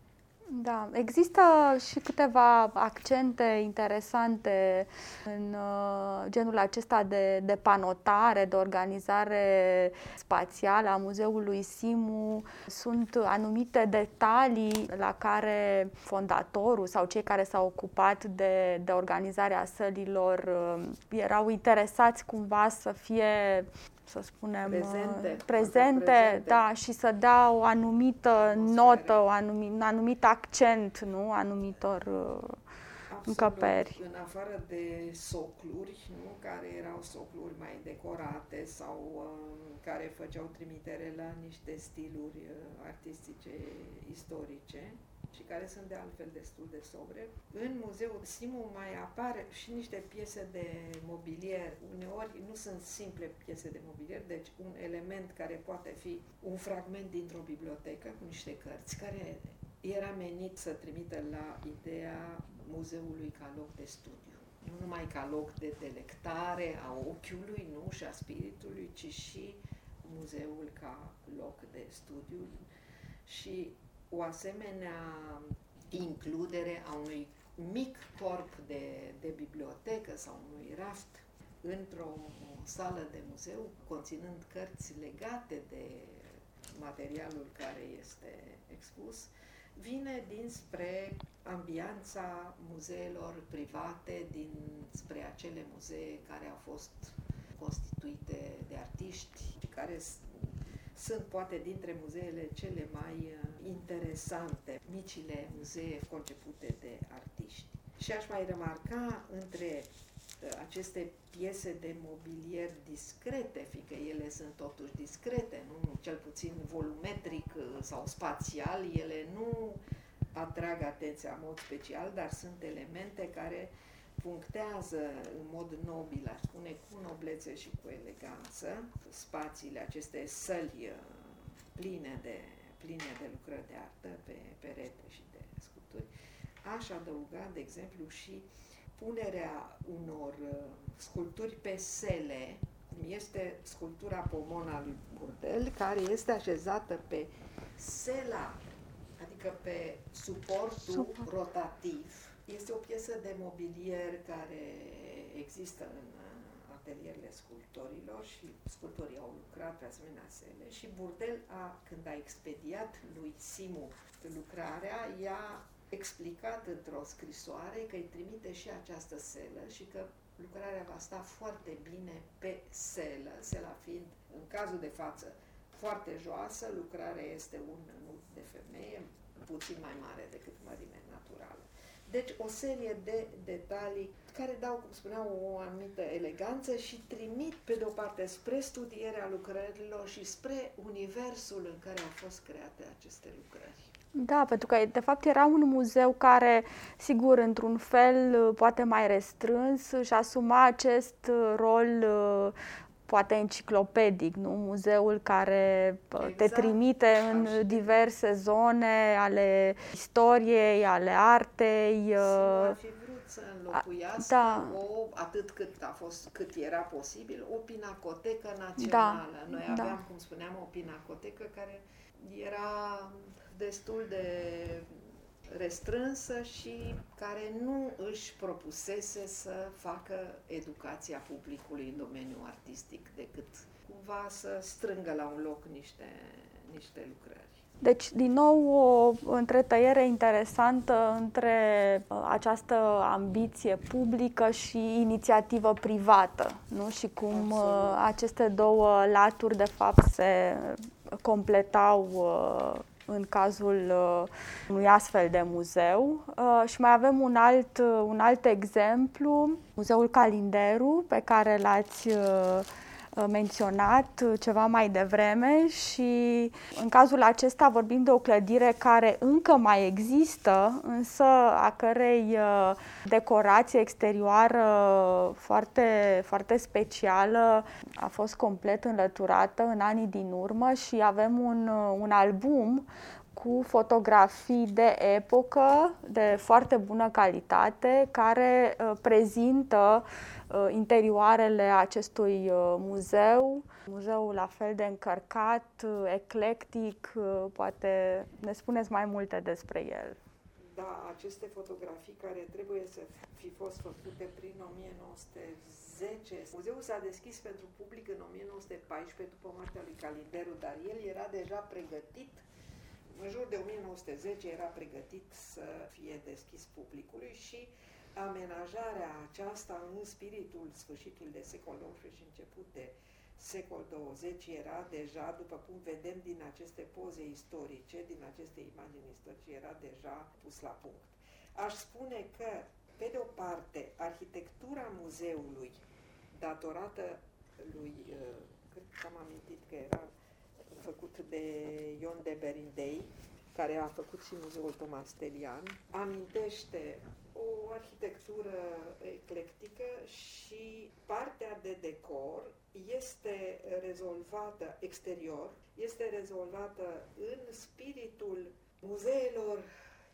Da, există și câteva accente interesante în uh, genul acesta de, de panotare, de organizare spațială a Muzeului Simu. Sunt anumite detalii la care fondatorul sau cei care s-au ocupat de, de organizarea sălilor uh, erau interesați cumva să fie să spunem, prezente, uh, prezente, prezente, da, și să dea o anumită Atmosfere. notă, o anumit, un anumit accent, nu, anumitor uh, Absolut. încăperi. În afară de socluri, nu, care erau socluri mai decorate sau uh, care făceau trimitere la niște stiluri uh, artistice istorice, și care sunt de altfel destul de sobre. În muzeul Simu mai apar și niște piese de mobilier. Uneori nu sunt simple piese de mobilier, deci un element care poate fi un fragment dintr-o bibliotecă cu niște cărți, care era menit să trimită la ideea muzeului ca loc de studiu. Nu numai ca loc de delectare a ochiului, nu, și a spiritului, ci și muzeul ca loc de studiu. Și o asemenea includere a unui mic corp de, de bibliotecă sau unui raft într-o sală de muzeu, conținând cărți legate de materialul care este expus, vine dinspre ambianța muzeelor private, dinspre acele muzee care au fost constituite de artiști, care sunt poate dintre muzeele cele mai uh, interesante, micile muzee concepute de artiști. Și aș mai remarca între uh, aceste piese de mobilier discrete, fiindcă ele sunt totuși discrete, nu cel puțin volumetric uh, sau spațial, ele nu atrag atenția în mod special, dar sunt elemente care punctează în mod nobil, aș spune, cu noblețe și cu eleganță, spațiile, aceste săli uh, pline de, pline de lucrări de artă pe perete și de sculpturi. Aș adăuga, de exemplu, și punerea unor uh, sculpturi pe sele, cum este sculptura Pomona lui Burdel, care este așezată pe sela, adică pe suportul Super. rotativ este o piesă de mobilier care există în uh, atelierele sculptorilor și sculptorii au lucrat pe asemenea sele și Burdel, a, când a expediat lui Simu lucrarea, i-a explicat într-o scrisoare că îi trimite și această selă și că lucrarea va sta foarte bine pe selă, sela fiind, în cazul de față, foarte joasă, lucrarea este un nut de femeie, puțin mai mare decât mărime naturală. Deci o serie de detalii care dau, cum spuneam, o anumită eleganță și trimit, pe de o parte, spre studierea lucrărilor și spre universul în care au fost create aceste lucrări. Da, pentru că de fapt era un muzeu care, sigur, într-un fel poate mai restrâns, și asuma acest rol poate enciclopedic, nu? Muzeul care exact. te trimite în Așa. diverse zone ale istoriei, ale artei. Uh, fi vrut să înlocuiască da. o, atât cât a fost, cât era posibil, o pinacotecă națională. Da. Noi da. aveam, da. cum spuneam, o pinacotecă care era destul de restrânsă și care nu își propusese să facă educația publicului în domeniul artistic, decât cumva să strângă la un loc niște, niște lucrări. Deci, din nou, o întretăiere interesantă între uh, această ambiție publică și inițiativă privată, nu? Și cum uh, Absolut. aceste două laturi, de fapt, se completau uh, în cazul uh, unui astfel de muzeu. Uh, și mai avem un alt, uh, un alt exemplu, Muzeul Calinderu, pe care l-ați uh, menționat ceva mai devreme și în cazul acesta vorbim de o clădire care încă mai există, însă a cărei decorație exterioară foarte, foarte specială a fost complet înlăturată în anii din urmă și avem un, un album cu fotografii de epocă, de foarte bună calitate, care uh, prezintă uh, interioarele acestui uh, muzeu. Muzeul la fel de încărcat, uh, eclectic, uh, poate ne spuneți mai multe despre el. Da, aceste fotografii care trebuie să fi fost făcute prin 1910. Muzeul s-a deschis pentru public în 1914 după moartea lui Calinderu, dar el era deja pregătit în jur de 1910 era pregătit să fie deschis publicului și amenajarea aceasta în spiritul sfârșitul de secol XIX și început de secol 20 era deja, după cum vedem din aceste poze istorice, din aceste imagini istorice, era deja pus la punct. Aș spune că, pe de o parte, arhitectura muzeului, datorată lui, uh, cred că am amintit că era făcut de Ion de Berindei, care a făcut și Muzeul Thomas Telian, amintește o arhitectură eclectică și partea de decor este rezolvată exterior, este rezolvată în spiritul muzeelor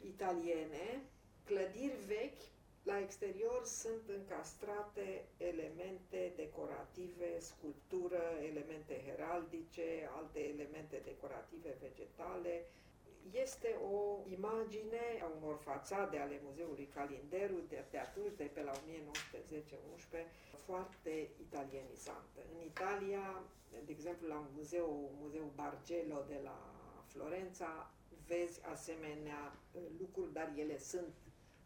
italiene, clădiri vechi la exterior sunt încastrate elemente decorative, sculptură, elemente heraldice, alte elemente decorative vegetale. Este o imagine a unor fațade ale Muzeului Calinderu de, de atunci, de pe la 1910-11, foarte italienizantă. În Italia, de exemplu, la muzeu, Muzeul Bargello de la Florența, vezi asemenea lucruri, dar ele sunt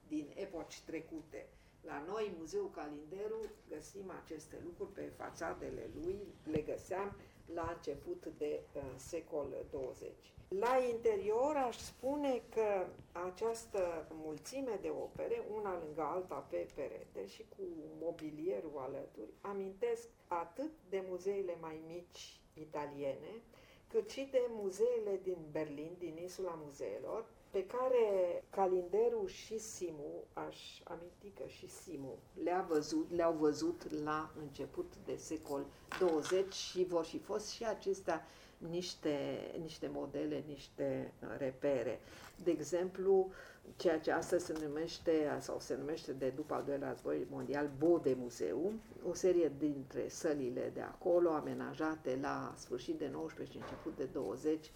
din epoci trecute. La noi, Muzeul Calinderu, găsim aceste lucruri pe fațadele lui, le găseam la început de uh, secol 20. La interior aș spune că această mulțime de opere, una lângă alta pe perete și cu mobilierul alături, amintesc atât de muzeile mai mici italiene, cât și de muzeele din Berlin, din insula muzeelor, pe care Calinderu și Simu, aș aminti că și Simu le-a văzut, le-au văzut la început de secol 20 și vor fi fost și acestea niște, niște modele, niște repere. De exemplu, ceea ce astăzi se numește, sau se numește de după al doilea război mondial, Bode Muzeu, o serie dintre sălile de acolo, amenajate la sfârșit de 19 și început de 20,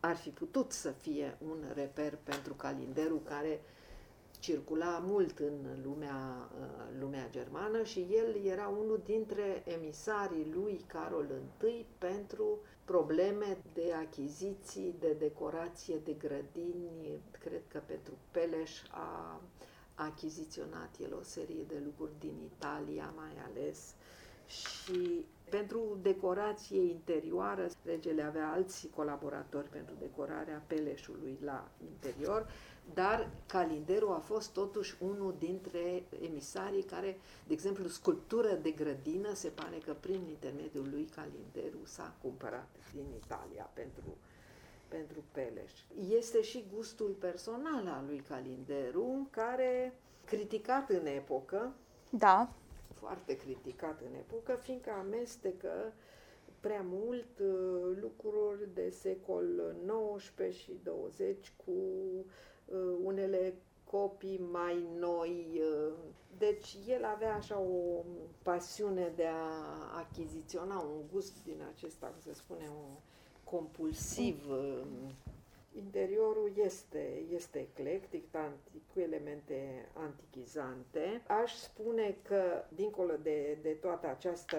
ar fi putut să fie un reper pentru calendarul care circula mult în lumea, uh, lumea germană și el era unul dintre emisarii lui Carol I pentru probleme de achiziții, de decorație de grădini. Cred că pentru Peleș a achiziționat el o serie de lucruri din Italia mai ales și pentru decorație interioară, regele avea alți colaboratori pentru decorarea peleșului la interior, dar Calinderu a fost totuși unul dintre emisarii care, de exemplu, sculptură de grădină, se pare că prin intermediul lui Calinderu s-a cumpărat din Italia pentru, pentru Peleș. Este și gustul personal al lui Calinderu, care, criticat în epocă, da foarte criticat în epocă, fiindcă amestecă prea mult uh, lucruri de secol XIX și 20 cu uh, unele copii mai noi. Uh. Deci el avea așa o pasiune de a achiziționa un gust din acesta, cum se spune, un compulsiv Interiorul este, este eclectic, cu elemente antichizante. Aș spune că, dincolo de, de toată această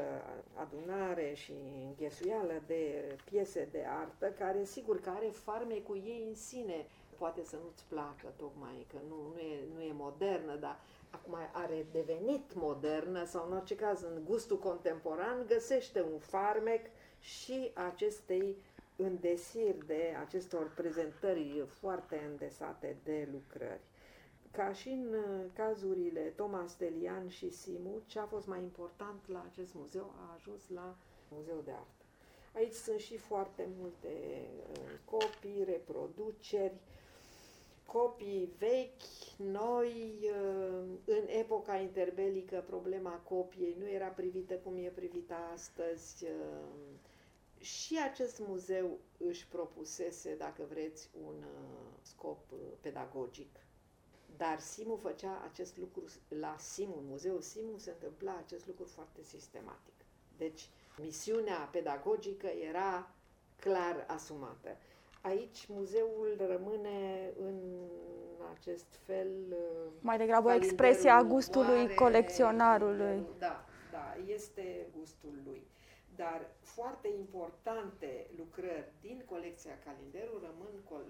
adunare și înghesuială de piese de artă, care sigur că are farmecul ei în sine, poate să nu-ți placă tocmai, că nu, nu, e, nu e modernă, dar acum are devenit modernă sau în orice caz în gustul contemporan găsește un farmec și acestei îndesir de acestor prezentări foarte îndesate de lucrări. Ca și în uh, cazurile Thomas Delian și Simu, ce a fost mai important la acest muzeu a ajuns la muzeu de artă. Aici sunt și foarte multe uh, copii, reproduceri, copii vechi, noi, uh, în epoca interbelică, problema copiei nu era privită cum e privită astăzi. Uh, și acest muzeu își propusese, dacă vreți, un uh, scop pedagogic. Dar Simu făcea acest lucru la Simu, în muzeul Simu se întâmpla acest lucru foarte sistematic. Deci, misiunea pedagogică era clar asumată. Aici muzeul rămâne în acest fel... Uh, Mai degrabă o expresie a gustului moare, colecționarului. Da, da, este gustul lui. Dar foarte importante lucrări din colecția Calinderu rămân uh,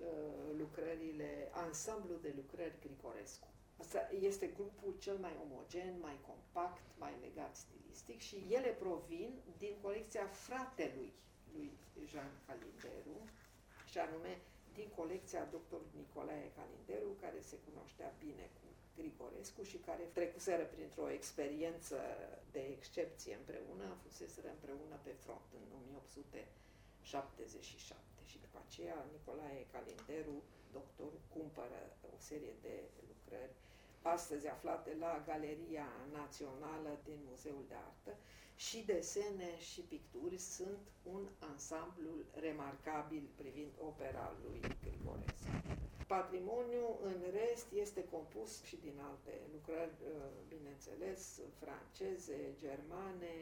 lucrările, ansamblu de lucrări Grigorescu. Asta este grupul cel mai omogen, mai compact, mai legat stilistic și ele provin din colecția fratelui lui Jean Calinderu, și anume din colecția doctorului Nicolae Calinderu, care se cunoștea bine cu Grigorescu și care trecuseră printr-o experiență de excepție împreună, fuseseră împreună pe front în 1877 și după aceea Nicolae Calinderu, doctor, cumpără o serie de lucrări astăzi aflate la Galeria Națională din Muzeul de Artă și desene și picturi sunt un ansamblu remarcabil privind opera lui Grigorescu. Patrimoniul, în rest, este compus și din alte lucrări, uh, bineînțeles, franceze, germane,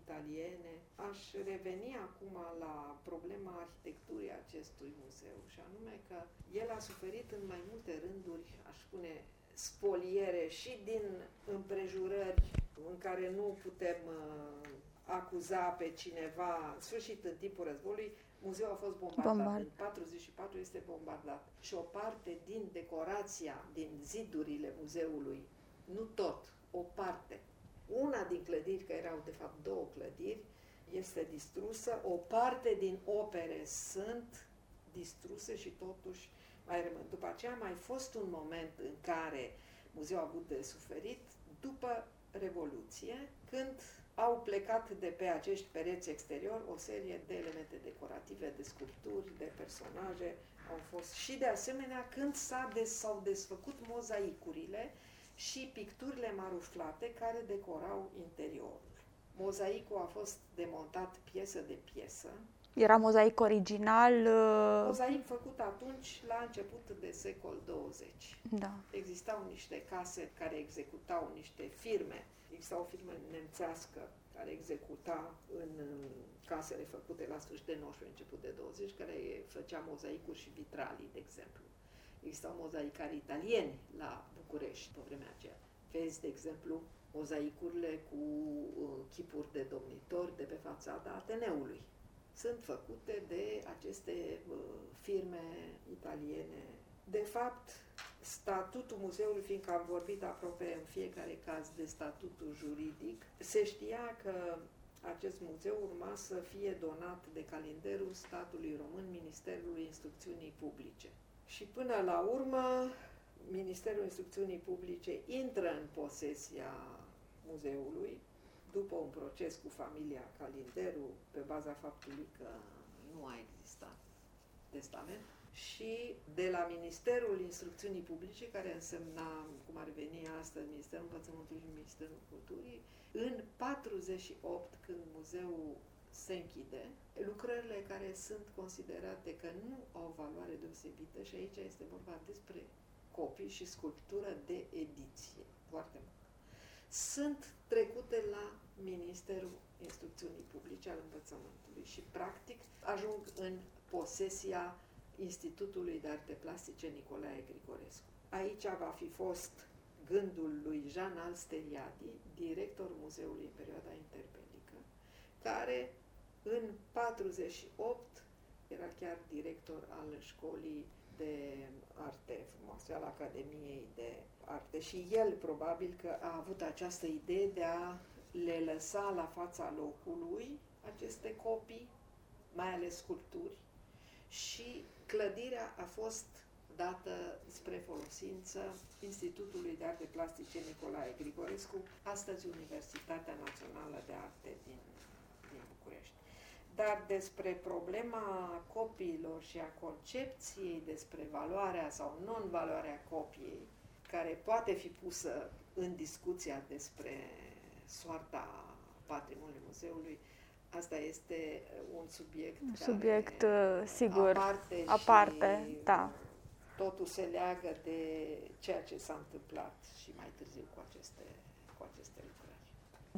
italiene. Aș reveni acum la problema arhitecturii acestui muzeu și anume că el a suferit în mai multe rânduri, aș spune, spoliere și din împrejurări în care nu putem uh, acuza pe cineva, în sfârșit în timpul războiului, muzeul a fost bombardat. Bombard. În 44 este bombardat. Și o parte din decorația, din zidurile muzeului, nu tot, o parte, una din clădiri, că erau de fapt două clădiri, este distrusă, o parte din opere sunt distruse și totuși mai rămân. După aceea a mai fost un moment în care muzeul a avut de suferit după Revoluție, când au plecat de pe acești pereți exterior o serie de elemente decorative, de sculpturi, de personaje, au fost și de asemenea când s-a des, s-au desfăcut mozaicurile și picturile maruflate care decorau interiorul. Mozaicul a fost demontat piesă de piesă, era mozaic original? Uh, mozaic făcut atunci, la început de secol 20. Da. Existau niște case care executau niște firme. Exista o firmă nemțească care executa în casele făcute la sfârșit de 19, început de 20, care făcea mozaicuri și vitralii, de exemplu. Existau mozaicari italieni la București pe vremea aceea. Vezi, de exemplu, mozaicurile cu uh, chipuri de domnitori de pe fațada Ateneului sunt făcute de aceste uh, firme italiene. De fapt, statutul muzeului, fiindcă am vorbit aproape în fiecare caz de statutul juridic, se știa că acest muzeu urma să fie donat de calendarul statului român Ministerului Instrucțiunii Publice. Și până la urmă, Ministerul Instrucțiunii Publice intră în posesia muzeului, după un proces cu familia Calinderu, pe baza faptului că nu a existat testament, și de la Ministerul Instrucțiunii Publice, care însemna, cum ar veni astăzi, Ministerul Învățământului și Ministerul Culturii, în 48, când muzeul se închide, lucrările care sunt considerate că nu au valoare deosebită, și aici este vorba despre copii și sculptură de ediție, foarte mult sunt trecute la Ministerul Instrucțiunii Publice al Învățământului și, practic, ajung în posesia Institutului de Arte Plastice Nicolae Grigorescu. Aici va fi fost gândul lui Jean Alsteriadi, director Muzeului în perioada interbelică, care în 48 era chiar director al școlii de arte frumoase, al Academiei de Arte. Și el probabil că a avut această idee de a le lăsa la fața locului aceste copii, mai ales sculpturi, și clădirea a fost dată spre folosință Institutului de Arte Plastice Nicolae Grigorescu, astăzi Universitatea Națională de Arte din, din București. dar despre problema copiilor și a concepției despre valoarea sau non-valoarea copiei, care poate fi pusă în discuția despre soarta patrimoniului muzeului, asta este un subiect un subiect care uh, sigur aparte, aparte și da. totul se leagă de ceea ce s-a întâmplat și mai târziu cu aceste, cu aceste lucrări.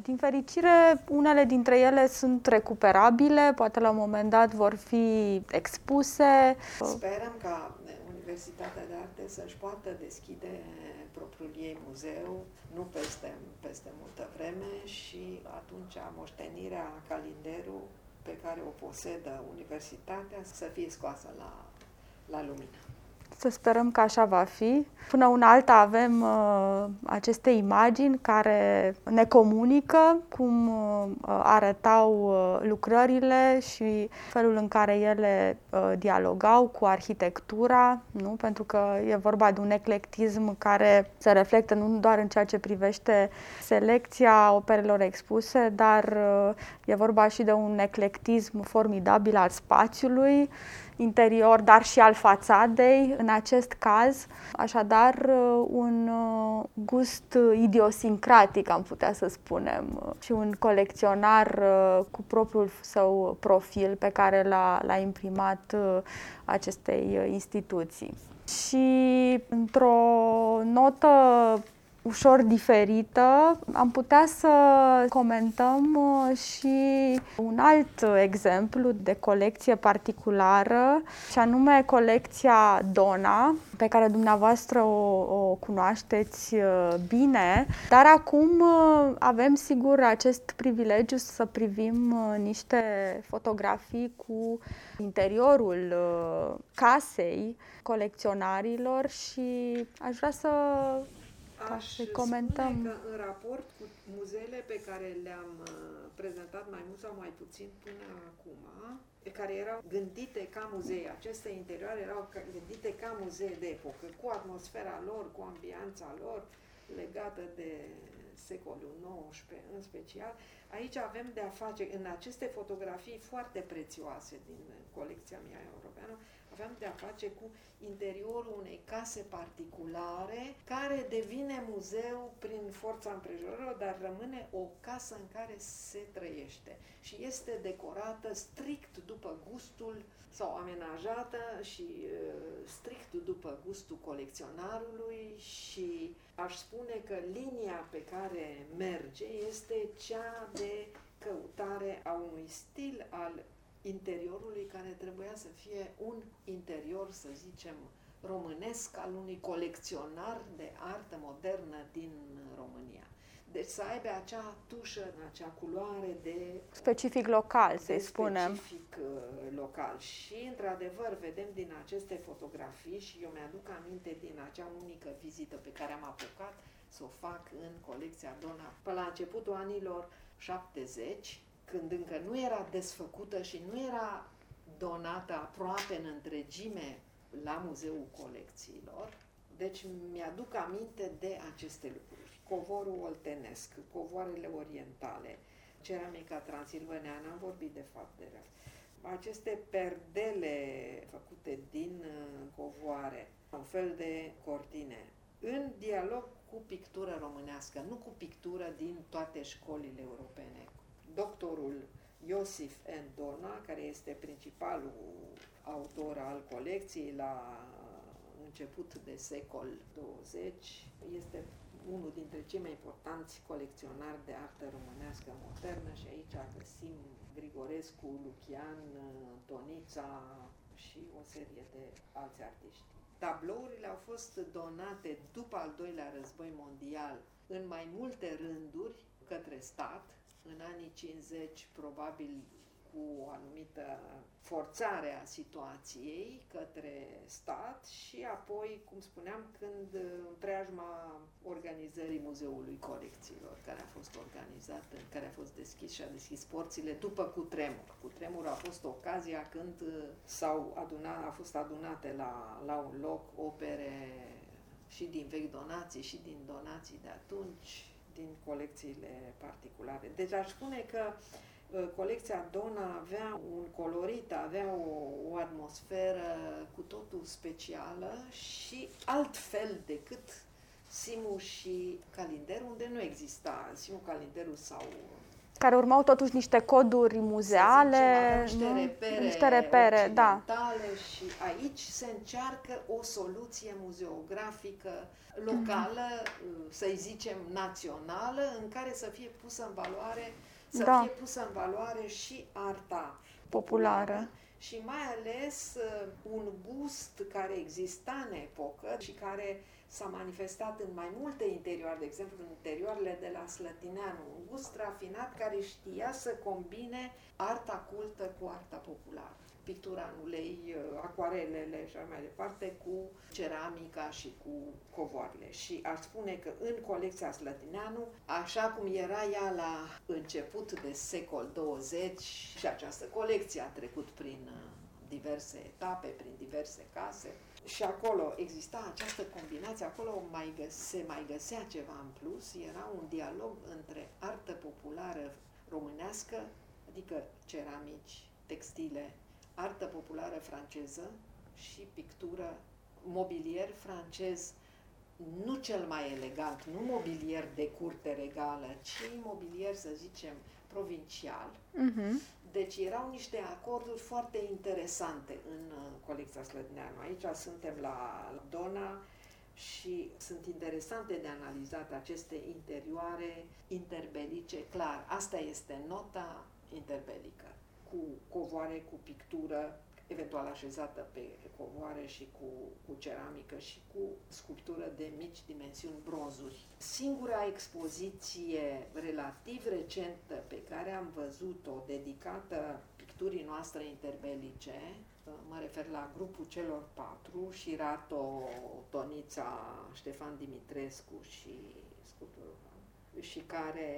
Din fericire, unele dintre ele sunt recuperabile, poate la un moment dat vor fi expuse. Sperăm ca Universitatea de Arte să-și poată deschide propriul ei muzeu, nu peste, peste multă vreme și atunci moștenirea calendarul pe care o posedă universitatea să fie scoasă la, la lumină. Să sperăm că așa va fi. Până una alta avem uh, aceste imagini care ne comunică cum uh, arătau uh, lucrările și felul în care ele uh, dialogau cu arhitectura, nu? pentru că e vorba de un eclectism care se reflectă nu doar în ceea ce privește selecția operelor expuse, dar uh, e vorba și de un eclectism formidabil al spațiului interior, dar și al fațadei în acest caz. Așadar, uh, un uh, gust idiosincratic, am putea să spunem, și un colecționar uh, cu propriul său profil pe care l-a, l-a imprimat acestei instituții. Și într-o notă ușor diferită. Am putea să comentăm uh, și un alt exemplu de colecție particulară, și anume colecția Dona, pe care dumneavoastră o, o cunoașteți uh, bine, dar acum uh, avem sigur acest privilegiu să privim niște fotografii cu interiorul casei colecționarilor și aș vrea să Aș să comentăm. spune că în raport cu muzeele pe care le-am uh, prezentat mai mult sau mai puțin până acum, care erau gândite ca muzee, aceste interioare erau gândite ca muzee de epocă, cu atmosfera lor, cu ambianța lor, legată de secolul XIX în special. Aici avem de a face, în aceste fotografii foarte prețioase din colecția mea europeană, aveam de a face cu interiorul unei case particulare care devine muzeu prin forța împrejurărilor, dar rămâne o casă în care se trăiește și este decorată strict după gustul sau amenajată și uh, strict după gustul colecționarului și aș spune că linia pe care merge este cea de căutare a unui stil al interiorului care trebuia să fie un interior, să zicem, românesc al unui colecționar de artă modernă din România. Deci să aibă acea tușă, acea culoare de... Specific local, să spunem. Specific uh, local. Și, într-adevăr, vedem din aceste fotografii și eu mi-aduc aminte din acea unică vizită pe care am apucat să o fac în colecția Dona pe la începutul anilor 70, când încă nu era desfăcută și nu era donată aproape în întregime la Muzeul Colecțiilor. Deci mi-aduc aminte de aceste lucruri. Covorul oltenesc, covoarele orientale, ceramica transilvaneană, am vorbit de fapt de aceste perdele făcute din uh, covoare, un fel de cortine, în dialog cu pictură românească, nu cu pictură din toate școlile europene, doctorul Iosif N. Dorna, care este principalul autor al colecției la început de secol 20, este unul dintre cei mai importanți colecționari de artă românească modernă și aici găsim Grigorescu, Lucian, Tonița și o serie de alți artiști. Tablourile au fost donate după al doilea război mondial în mai multe rânduri către stat, în anii 50, probabil cu o anumită forțare a situației către stat și apoi, cum spuneam, când în preajma organizării Muzeului Colecțiilor, care a fost organizat, care a fost deschis și a deschis porțile după cutremur. Cutremur a fost ocazia când s-au adunat, a fost adunate la, la un loc opere și din vechi donații și din donații de atunci, din colecțiile particulare. Deci aș spune că Uh, colecția Dona avea un colorit, avea o, o atmosferă cu totul specială și altfel decât Simu și Calinderu, unde nu exista Simu, Calinderu sau care urmau totuși niște coduri muzeale, zicem, niște repere, niște repere da. și aici se încearcă o soluție muzeografică locală, mm-hmm. să-i zicem națională, în care să fie pusă în valoare să da. fie pusă în valoare și arta populară, populară și mai ales uh, un gust care exista în epocă și care s-a manifestat în mai multe interioare, de exemplu în interioarele de la Slătineanu, un gust rafinat care știa să combine arta cultă cu arta populară pictura în ulei, uh, acuarelele și așa mai departe, cu ceramica și cu covoarele. Și aș spune că în colecția Slătineanu, așa cum era ea la început de secol 20 și această colecție a trecut prin uh, diverse etape, prin diverse case, și acolo exista această combinație, acolo mai găse, se mai găsea ceva în plus, era un dialog între artă populară românească, adică ceramici, textile, artă populară franceză și pictură, mobilier francez, nu cel mai elegant, nu mobilier de curte regală, ci mobilier, să zicem, provincial. Uh-huh. Deci erau niște acorduri foarte interesante în uh, colecția Slădneanu. Aici suntem la Dona și sunt interesante de analizat aceste interioare interbelice. Clar, asta este nota interbelică cu covoare, cu pictură, eventual așezată pe covoare și cu, cu ceramică și cu sculptură de mici dimensiuni bronzuri. Singura expoziție relativ recentă pe care am văzut-o dedicată picturii noastre interbelice, mă refer la grupul celor patru, și Rato, Tonița, Ștefan Dimitrescu și sculptorul și care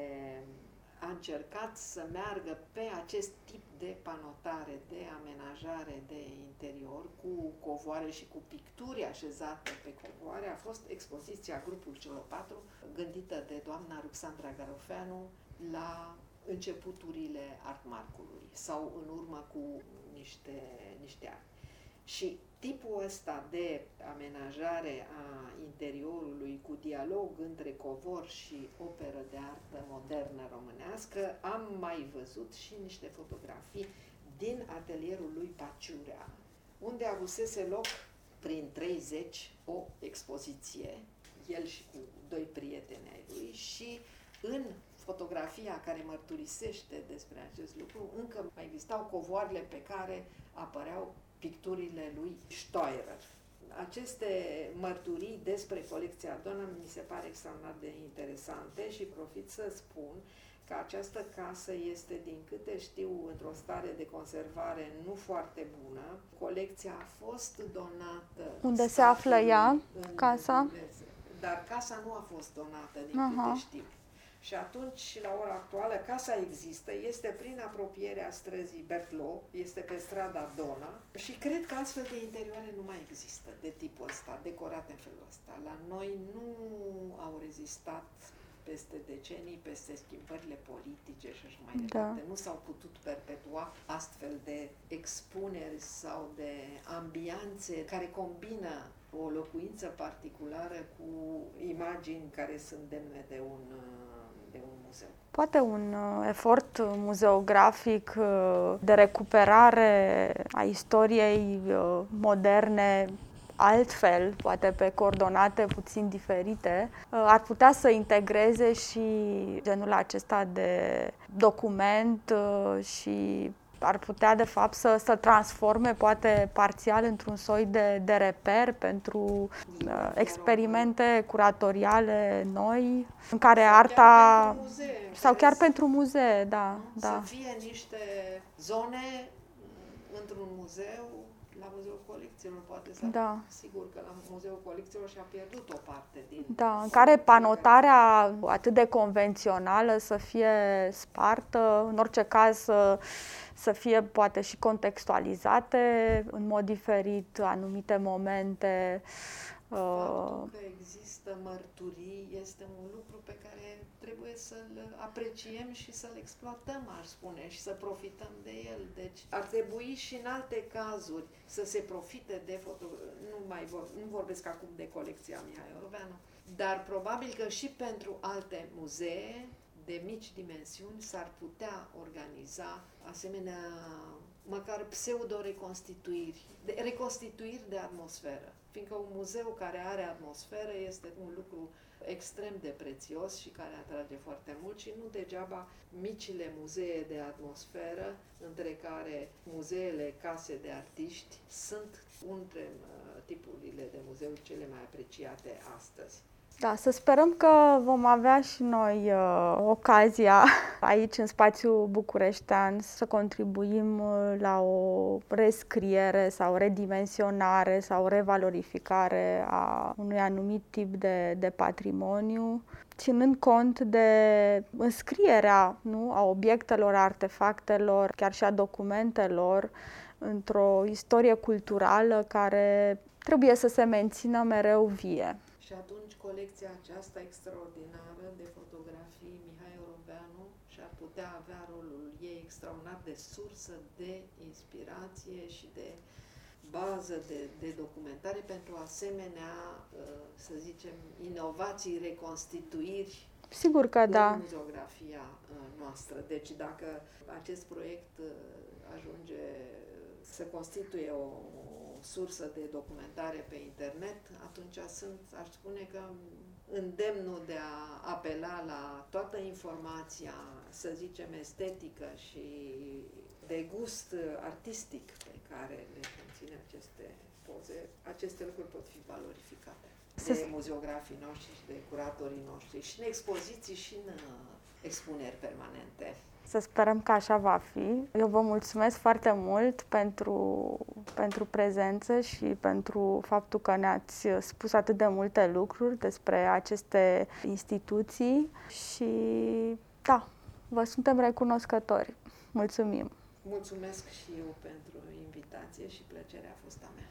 a încercat să meargă pe acest tip de panotare, de amenajare de interior, cu covoare și cu picturi așezate pe covoare. A fost expoziția grupul celor patru, gândită de doamna Ruxandra Garofeanu la începuturile artmarcului sau în urmă cu niște, niște ani. Și tipul ăsta de amenajare a interiorului cu dialog între covor și operă de artă modernă românească am mai văzut și niște fotografii din atelierul lui Paciurea, unde avusese loc prin 30 o expoziție, el și cu doi prieteni ai lui și în fotografia care mărturisește despre acest lucru, încă mai existau covoarele pe care apăreau picturile lui Steurer. Aceste mărturii despre colecția Dona mi se pare extraordinar de interesante și profit să spun că această casă este, din câte știu, într-o stare de conservare nu foarte bună. Colecția a fost donată. Unde se află ea, casa? Dar casa nu a fost donată, din uh-huh. câte știu. Și atunci, la ora actuală, casa există, este prin apropierea străzii Bertlo, este pe strada Dona și cred că astfel de interioare nu mai există de tipul ăsta, decorate în felul ăsta. La noi nu au rezistat peste decenii, peste schimbările politice și așa mai da. departe. Nu s-au putut perpetua astfel de expuneri sau de ambianțe care combină o locuință particulară cu imagini care sunt demne de un de un muzeu. Poate un uh, efort muzeografic uh, de recuperare a istoriei uh, moderne altfel, poate pe coordonate puțin diferite, ar putea să integreze și genul acesta de document și ar putea, de fapt, să, să transforme, poate parțial, într-un soi de, de reper pentru uh, experimente curatoriale noi, în care sau arta. Chiar muzee, sau chiar pentru muzee, da, da. Să fie niște zone într-un muzeu la Muzeul Colecțiilor, poate să da. sigur că la Muzeul Colecțiilor și-a pierdut o parte din... Da, în care panotarea atât de convențională să fie spartă, în orice caz să, să fie poate și contextualizate în mod diferit anumite momente Faptul că există mărturii este un lucru pe care trebuie să-l apreciem și să-l exploatăm, aș spune, și să profităm de el. Deci ar trebui și în alte cazuri să se profite de foto... Nu mai vor... nu vorbesc acum de colecția Mihai Oroveanu, dar probabil că și pentru alte muzee de mici dimensiuni s-ar putea organiza asemenea măcar pseudo-reconstituiri, de, reconstituiri de atmosferă. Fiindcă un muzeu care are atmosferă este un lucru extrem de prețios și care atrage foarte mult și nu degeaba micile muzee de atmosferă, între care muzeele case de artiști, sunt între uh, tipurile de muzeuri cele mai apreciate astăzi. Da, să sperăm că vom avea și noi uh, ocazia (laughs) aici în spațiul bucureștean să contribuim uh, la o rescriere sau redimensionare sau revalorificare a unui anumit tip de, de patrimoniu, ținând cont de înscrierea nu, a obiectelor, a artefactelor, chiar și a documentelor într-o istorie culturală care trebuie să se mențină mereu vie. Și atunci colecția aceasta extraordinară de fotografii Mihai Oroveanu și-ar putea avea rolul ei extraordinar de sursă de inspirație și de bază de, de documentare pentru asemenea, uh, să zicem, inovații, reconstituiri Sigur că da. muzeografia uh, noastră. Deci dacă acest proiect uh, ajunge să constituie o, sursă de documentare pe internet, atunci sunt, aș spune că îndemnul de a apela la toată informația, să zicem, estetică și de gust artistic pe care le conține aceste poze, aceste lucruri pot fi valorificate de muzeografii noștri și de curatorii noștri și în expoziții și în uh, expuneri permanente. Să sperăm că așa va fi. Eu vă mulțumesc foarte mult pentru, pentru prezență și pentru faptul că ne-ați spus atât de multe lucruri despre aceste instituții și da, vă suntem recunoscători. Mulțumim! Mulțumesc și eu pentru invitație și plăcerea a fost a mea.